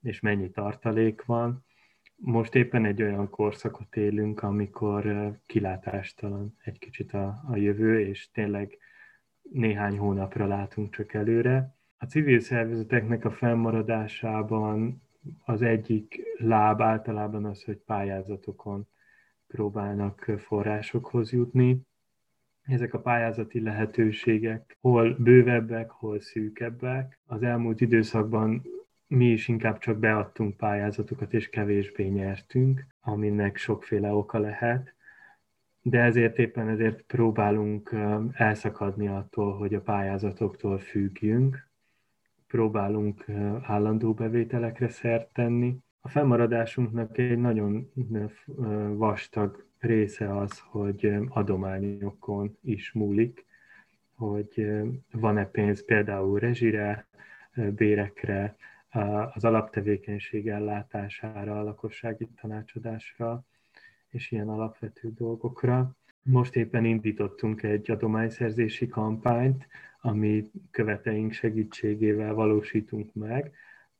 és mennyi tartalék van. Most éppen egy olyan korszakot élünk, amikor kilátástalan egy kicsit a, a jövő, és tényleg néhány hónapra látunk csak előre. A civil szervezeteknek a fennmaradásában az egyik láb általában az, hogy pályázatokon próbálnak forrásokhoz jutni. Ezek a pályázati lehetőségek hol bővebbek, hol szűkebbek. Az elmúlt időszakban mi is inkább csak beadtunk pályázatokat, és kevésbé nyertünk, aminek sokféle oka lehet de ezért éppen ezért próbálunk elszakadni attól, hogy a pályázatoktól függjünk, próbálunk állandó bevételekre szert tenni. A fennmaradásunknak egy nagyon vastag része az, hogy adományokon is múlik, hogy van-e pénz például rezsire, bérekre, az alaptevékenység ellátására, a lakossági tanácsadásra, és ilyen alapvető dolgokra. Most éppen indítottunk egy adományszerzési kampányt, ami követeink segítségével valósítunk meg.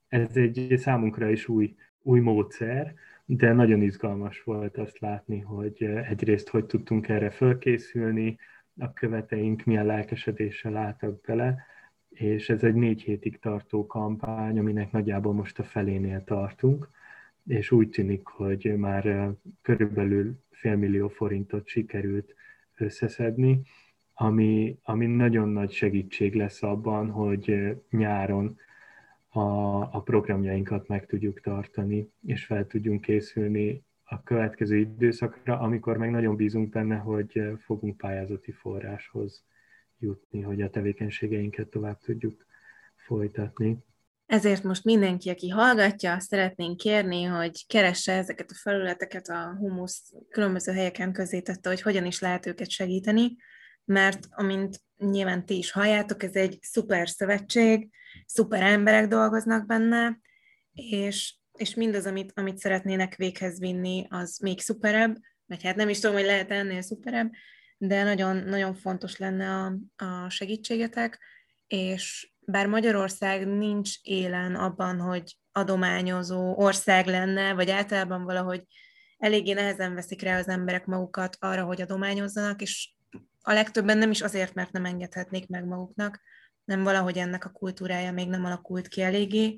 Ez egy számunkra is új, új módszer, de nagyon izgalmas volt azt látni, hogy egyrészt hogy tudtunk erre fölkészülni, a követeink milyen lelkesedéssel álltak bele, és ez egy négy hétig tartó kampány, aminek nagyjából most a felénél tartunk és úgy tűnik, hogy már körülbelül félmillió forintot sikerült összeszedni, ami, ami nagyon nagy segítség lesz abban, hogy nyáron a, a programjainkat meg tudjuk tartani, és fel tudjunk készülni a következő időszakra, amikor meg nagyon bízunk benne, hogy fogunk pályázati forráshoz jutni, hogy a tevékenységeinket tovább tudjuk folytatni. Ezért most mindenki, aki hallgatja, szeretnénk kérni, hogy keresse ezeket a felületeket, a humusz különböző helyeken közé tette, hogy hogyan is lehet őket segíteni, mert amint nyilván ti is halljátok, ez egy szuper szövetség, szuper emberek dolgoznak benne, és, és mindaz, amit, amit szeretnének véghez vinni, az még szuperebb, vagy hát nem is tudom, hogy lehet ennél szuperebb, de nagyon, nagyon fontos lenne a, a segítségetek, és bár Magyarország nincs élen abban, hogy adományozó ország lenne, vagy általában valahogy eléggé nehezen veszik rá az emberek magukat arra, hogy adományozzanak, és a legtöbben nem is azért, mert nem engedhetnék meg maguknak, nem valahogy ennek a kultúrája még nem alakult ki eléggé.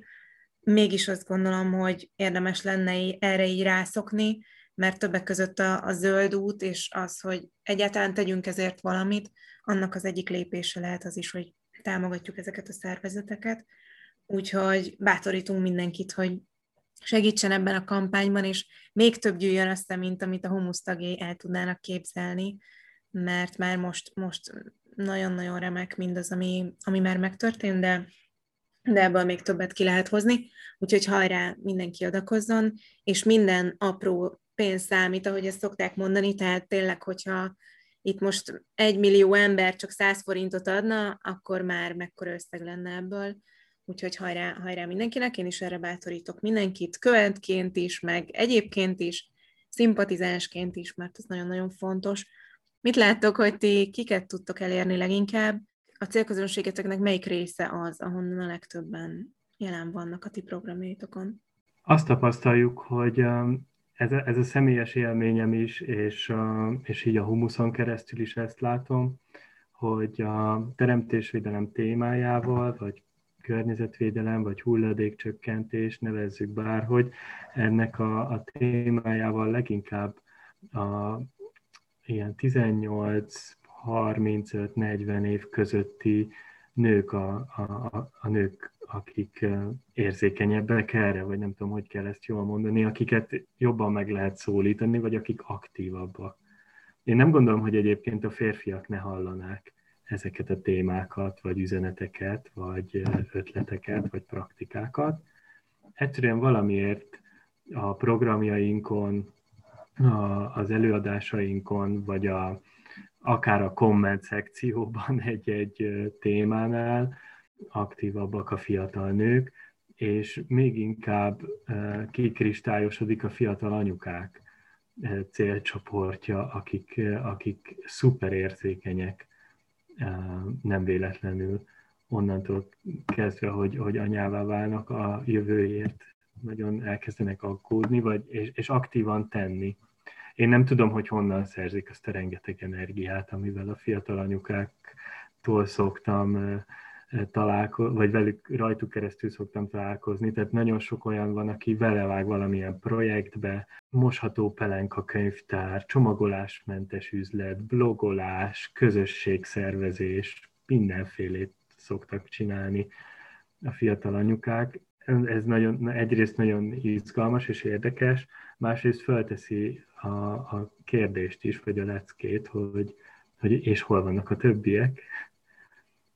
Mégis azt gondolom, hogy érdemes lenne erre így rászokni, mert többek között a, a zöld út, és az, hogy egyáltalán tegyünk ezért valamit, annak az egyik lépése lehet az is, hogy támogatjuk ezeket a szervezeteket. Úgyhogy bátorítunk mindenkit, hogy segítsen ebben a kampányban, és még több gyűjjön össze, mint amit a humusz tagjai el tudnának képzelni, mert már most, most nagyon-nagyon remek mindaz, ami, ami már megtörtént, de, de ebből még többet ki lehet hozni. Úgyhogy hajrá, mindenki adakozzon, és minden apró pénz számít, ahogy ezt szokták mondani, tehát tényleg, hogyha itt most egy millió ember csak 100 forintot adna, akkor már mekkora összeg lenne ebből. Úgyhogy hajrá, hajrá mindenkinek, én is erre bátorítok mindenkit, követként is, meg egyébként is, szimpatizánsként is, mert ez nagyon-nagyon fontos. Mit láttok, hogy ti kiket tudtok elérni leginkább? A célközönségeteknek melyik része az, ahonnan a legtöbben jelen vannak a ti programjaitokon? Azt tapasztaljuk, hogy um, ez a, ez a személyes élményem is, és, és így a humuszon keresztül is ezt látom, hogy a teremtésvédelem témájával, vagy környezetvédelem, vagy hulladékcsökkentés, nevezzük bárhogy, ennek a, a témájával leginkább a ilyen 18-35-40 év közötti nők a, a, a nők akik érzékenyebbek erre, vagy nem tudom, hogy kell ezt jól mondani, akiket jobban meg lehet szólítani, vagy akik aktívabbak. Én nem gondolom, hogy egyébként a férfiak ne hallanák ezeket a témákat, vagy üzeneteket, vagy ötleteket, vagy praktikákat. Egyszerűen valamiért a programjainkon, az előadásainkon, vagy a, akár a komment szekcióban egy-egy témánál aktívabbak a fiatal nők, és még inkább kikristályosodik a fiatal anyukák célcsoportja, akik, akik szuper érzékenyek, nem véletlenül onnantól kezdve, hogy, hogy anyává válnak a jövőért, nagyon elkezdenek aggódni, vagy, és, és aktívan tenni. Én nem tudom, hogy honnan szerzik azt a rengeteg energiát, amivel a fiatal anyukáktól szoktam találkozni, vagy velük rajtuk keresztül szoktam találkozni, tehát nagyon sok olyan van, aki velevág valamilyen projektbe, mosható pelenka könyvtár, csomagolásmentes üzlet, blogolás, közösségszervezés, mindenfélét szoktak csinálni a fiatal anyukák. Ez nagyon, egyrészt nagyon izgalmas és érdekes, másrészt felteszi a, a kérdést is, vagy a leckét, hogy, hogy és hol vannak a többiek,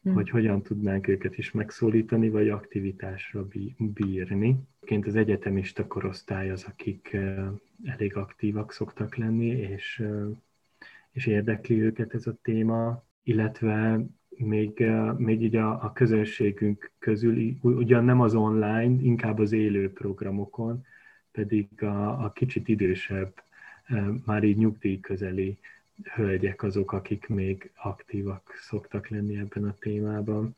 hmm. hogy hogyan tudnánk őket is megszólítani, vagy aktivitásra bírni. Ként az egyetemista korosztály az, akik elég aktívak szoktak lenni, és, és érdekli őket ez a téma, illetve még, még így a, a közönségünk közül, ugyan nem az online, inkább az élő programokon, pedig a, a kicsit idősebb, már így nyugdíj közeli hölgyek azok, akik még aktívak szoktak lenni ebben a témában.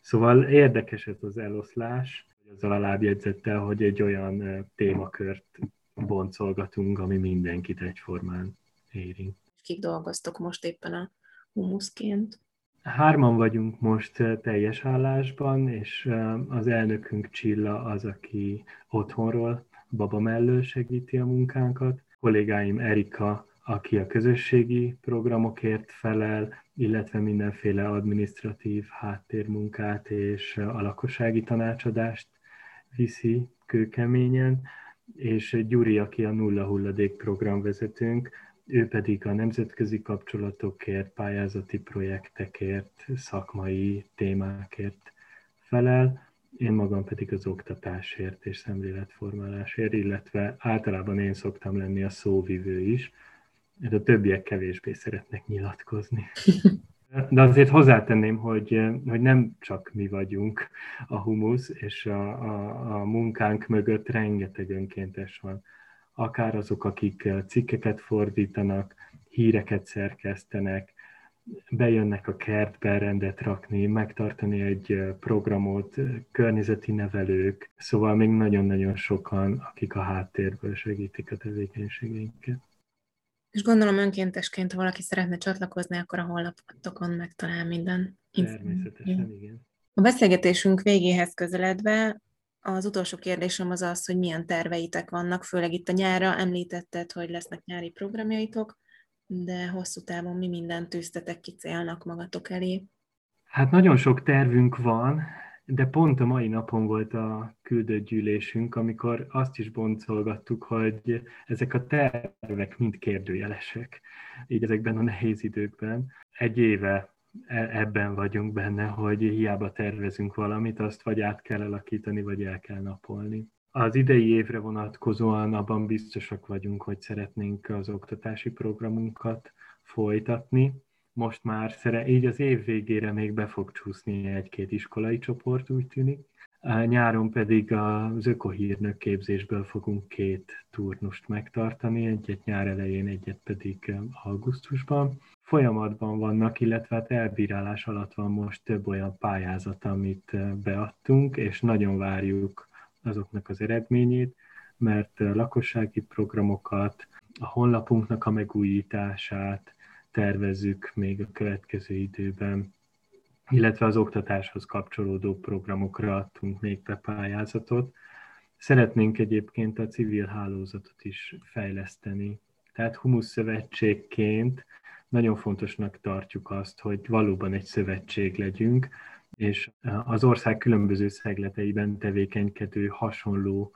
Szóval érdekes ez az eloszlás, azzal a lábjegyzettel, hogy egy olyan témakört boncolgatunk, ami mindenkit egyformán érint. Kik dolgoztok most éppen a humuszként? Hárman vagyunk most teljes állásban, és az elnökünk Csilla az, aki otthonról, baba mellől segíti a munkánkat. Kollégáim Erika aki a közösségi programokért felel, illetve mindenféle administratív háttérmunkát és a lakossági tanácsadást viszi kőkeményen, és Gyuri, aki a nulla hulladék programvezetőnk, ő pedig a nemzetközi kapcsolatokért, pályázati projektekért, szakmai témákért felel, én magam pedig az oktatásért és szemléletformálásért, illetve általában én szoktam lenni a szóvivő is, mert a többiek kevésbé szeretnek nyilatkozni. De azért hozzátenném, hogy, hogy nem csak mi vagyunk a humusz, és a, a, a munkánk mögött rengeteg önkéntes van. Akár azok, akik cikkeket fordítanak, híreket szerkesztenek, bejönnek a kertbe rendet rakni, megtartani egy programot, környezeti nevelők, szóval még nagyon-nagyon sokan, akik a háttérből segítik a tevékenységeinket. És gondolom önkéntesként, ha valaki szeretne csatlakozni, akkor a honlapotokon megtalál minden. Természetesen, igen. A beszélgetésünk végéhez közeledve az utolsó kérdésem az az, hogy milyen terveitek vannak, főleg itt a nyára. Említetted, hogy lesznek nyári programjaitok, de hosszú távon mi mindent tűztetek ki célnak magatok elé? Hát nagyon sok tervünk van, de pont a mai napon volt a küldött gyűlésünk, amikor azt is boncolgattuk, hogy ezek a tervek mind kérdőjelesek, így ezekben a nehéz időkben. Egy éve ebben vagyunk benne, hogy hiába tervezünk valamit, azt vagy át kell alakítani, vagy el kell napolni. Az idei évre vonatkozóan abban biztosak vagyunk, hogy szeretnénk az oktatási programunkat folytatni. Most már szere, így az év végére még be fog csúszni egy-két iskolai csoport, úgy tűnik. Nyáron pedig az ökohírnök képzésből fogunk két turnust megtartani, egyet nyár elején, egyet pedig augusztusban. Folyamatban vannak, illetve hát elbírálás alatt van most több olyan pályázat, amit beadtunk, és nagyon várjuk azoknak az eredményét, mert lakossági programokat, a honlapunknak a megújítását tervezzük még a következő időben, illetve az oktatáshoz kapcsolódó programokra adtunk még be pályázatot. Szeretnénk egyébként a civil hálózatot is fejleszteni. Tehát Humusz Szövetségként nagyon fontosnak tartjuk azt, hogy valóban egy szövetség legyünk, és az ország különböző szegleteiben tevékenykedő hasonló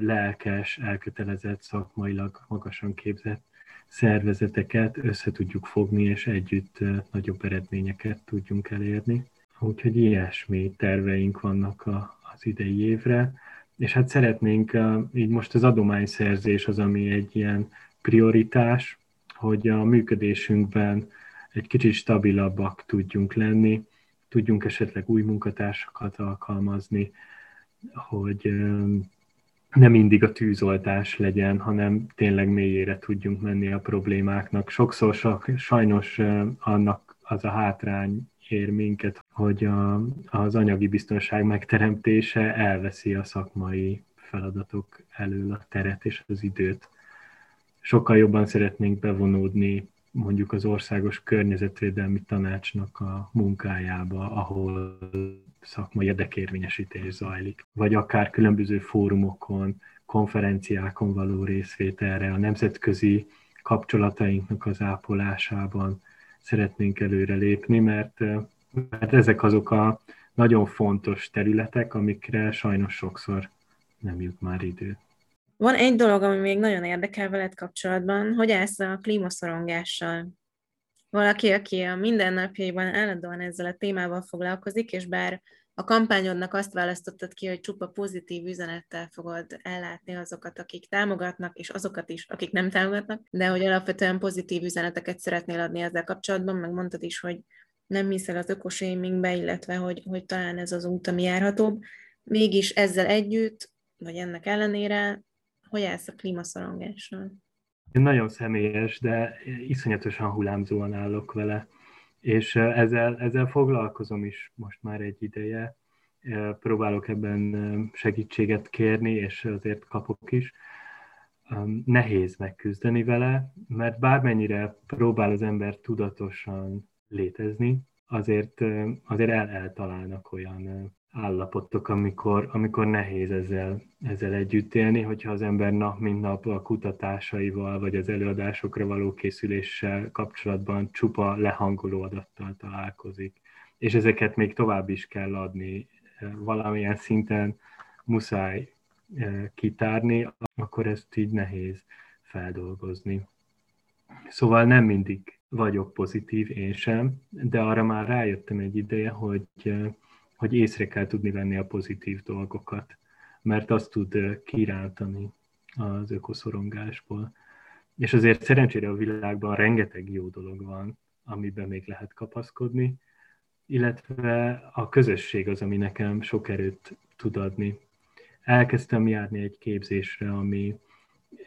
lelkes, elkötelezett, szakmailag magasan képzett szervezeteket össze tudjuk fogni, és együtt nagyobb eredményeket tudjunk elérni. Úgyhogy ilyesmi terveink vannak az idei évre, és hát szeretnénk, így most az adományszerzés az, ami egy ilyen prioritás, hogy a működésünkben egy kicsit stabilabbak tudjunk lenni, tudjunk esetleg új munkatársakat alkalmazni, hogy nem mindig a tűzoltás legyen, hanem tényleg mélyére tudjunk menni a problémáknak. Sokszor sok, sajnos annak az a hátrány ér minket, hogy a, az anyagi biztonság megteremtése elveszi a szakmai feladatok elől a teret és az időt. Sokkal jobban szeretnénk bevonódni mondjuk az Országos Környezetvédelmi Tanácsnak a munkájába, ahol szakmai érdekérvényesítés zajlik, vagy akár különböző fórumokon, konferenciákon való részvételre, a nemzetközi kapcsolatainknak az ápolásában szeretnénk előrelépni, mert, mert ezek azok a nagyon fontos területek, amikre sajnos sokszor nem jut már idő. Van egy dolog, ami még nagyon érdekel veled kapcsolatban, hogy állsz a klímaszorongással. Valaki, aki a mindennapjaiban állandóan ezzel a témával foglalkozik, és bár a kampányodnak azt választottad ki, hogy csupa pozitív üzenettel fogod ellátni azokat, akik támogatnak, és azokat is, akik nem támogatnak, de hogy alapvetően pozitív üzeneteket szeretnél adni ezzel kapcsolatban, meg mondtad is, hogy nem hiszel az ökoshamingbe, illetve hogy, hogy talán ez az út, ami járhatóbb. Mégis ezzel együtt, vagy ennek ellenére hogy állsz a klímaszorongással? Nagyon személyes, de iszonyatosan hullámzóan állok vele, és ezzel, ezzel foglalkozom is most már egy ideje. Próbálok ebben segítséget kérni, és azért kapok is. Nehéz megküzdeni vele, mert bármennyire próbál az ember tudatosan létezni, azért, azért el eltalálnak olyan állapotok, amikor, amikor nehéz ezzel, ezzel együtt élni, hogyha az ember nap mint nap a kutatásaival, vagy az előadásokra való készüléssel kapcsolatban csupa lehangoló adattal találkozik. És ezeket még tovább is kell adni, valamilyen szinten muszáj eh, kitárni, akkor ezt így nehéz feldolgozni. Szóval nem mindig vagyok pozitív, én sem, de arra már rájöttem egy ideje, hogy eh, hogy észre kell tudni venni a pozitív dolgokat, mert azt tud kirántani az ökoszorongásból. És azért szerencsére a világban rengeteg jó dolog van, amiben még lehet kapaszkodni, illetve a közösség az, ami nekem sok erőt tud adni. Elkezdtem járni egy képzésre, ami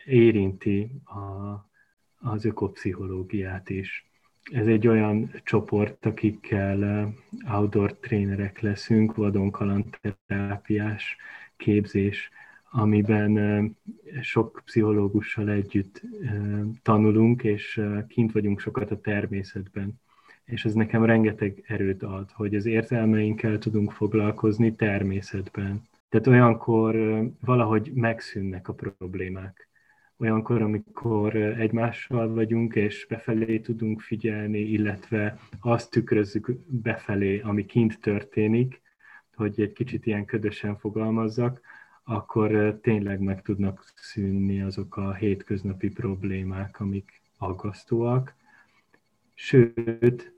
érinti a, az ökopszichológiát is, ez egy olyan csoport, akikkel outdoor trénerek leszünk, vadonkalandterápiás képzés, amiben sok pszichológussal együtt tanulunk, és kint vagyunk sokat a természetben. És ez nekem rengeteg erőt ad, hogy az érzelmeinkkel tudunk foglalkozni természetben. Tehát olyankor valahogy megszűnnek a problémák. Olyankor, amikor egymással vagyunk, és befelé tudunk figyelni, illetve azt tükrözzük befelé, ami kint történik, hogy egy kicsit ilyen ködösen fogalmazzak, akkor tényleg meg tudnak szűnni azok a hétköznapi problémák, amik aggasztóak. Sőt,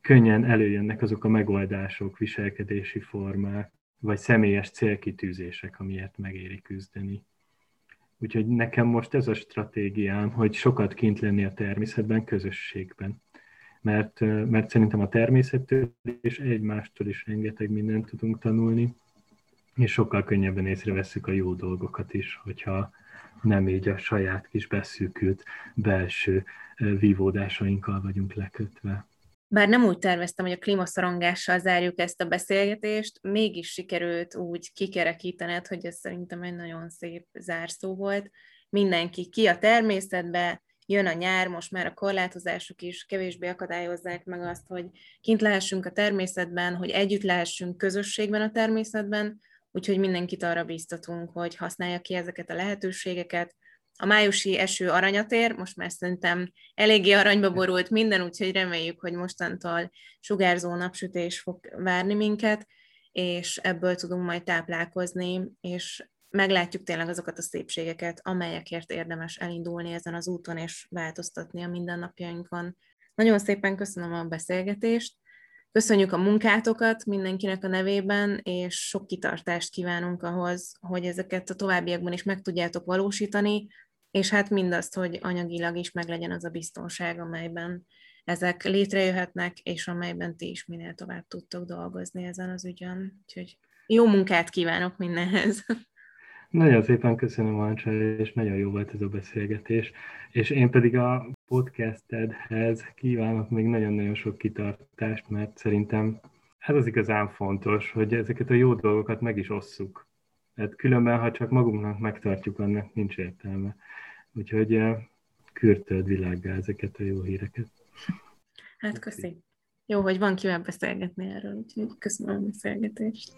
könnyen előjönnek azok a megoldások, viselkedési formák, vagy személyes célkitűzések, amiért megéri küzdeni. Úgyhogy nekem most ez a stratégiám, hogy sokat kint lenni a természetben, közösségben. Mert, mert szerintem a természettől és egymástól is rengeteg mindent tudunk tanulni, és sokkal könnyebben észreveszünk a jó dolgokat is, hogyha nem így a saját kis beszűkült belső vívódásainkkal vagyunk lekötve. Bár nem úgy terveztem, hogy a klímaszorongással zárjuk ezt a beszélgetést, mégis sikerült úgy kikerekítened, hogy ez szerintem egy nagyon szép zárszó volt. Mindenki ki a természetbe, jön a nyár, most már a korlátozások is kevésbé akadályozzák meg azt, hogy kint lehessünk a természetben, hogy együtt lehessünk közösségben a természetben, úgyhogy mindenkit arra bíztatunk, hogy használja ki ezeket a lehetőségeket. A májusi eső aranyatér, most már szerintem eléggé aranyba borult minden, úgyhogy reméljük, hogy mostantól sugárzó napsütés fog várni minket, és ebből tudunk majd táplálkozni, és meglátjuk tényleg azokat a szépségeket, amelyekért érdemes elindulni ezen az úton, és változtatni a mindennapjainkon. Nagyon szépen köszönöm a beszélgetést, Köszönjük a munkátokat mindenkinek a nevében, és sok kitartást kívánunk ahhoz, hogy ezeket a továbbiakban is meg tudjátok valósítani, és hát mindazt, hogy anyagilag is meglegyen az a biztonság, amelyben ezek létrejöhetnek, és amelyben ti is minél tovább tudtok dolgozni ezen az ügyön. Úgyhogy jó munkát kívánok mindenhez! Nagyon szépen köszönöm, Ancsa, és nagyon jó volt ez a beszélgetés. És én pedig a podcastedhez kívánok még nagyon-nagyon sok kitartást, mert szerintem ez az igazán fontos, hogy ezeket a jó dolgokat meg is osszuk. Tehát különben, ha csak magunknak megtartjuk, annak nincs értelme. Úgyhogy eh, kürtöld világgá ezeket a jó híreket. Hát köszi. Jó, hogy van kivel beszélgetni erről, úgyhogy köszönöm a beszélgetést.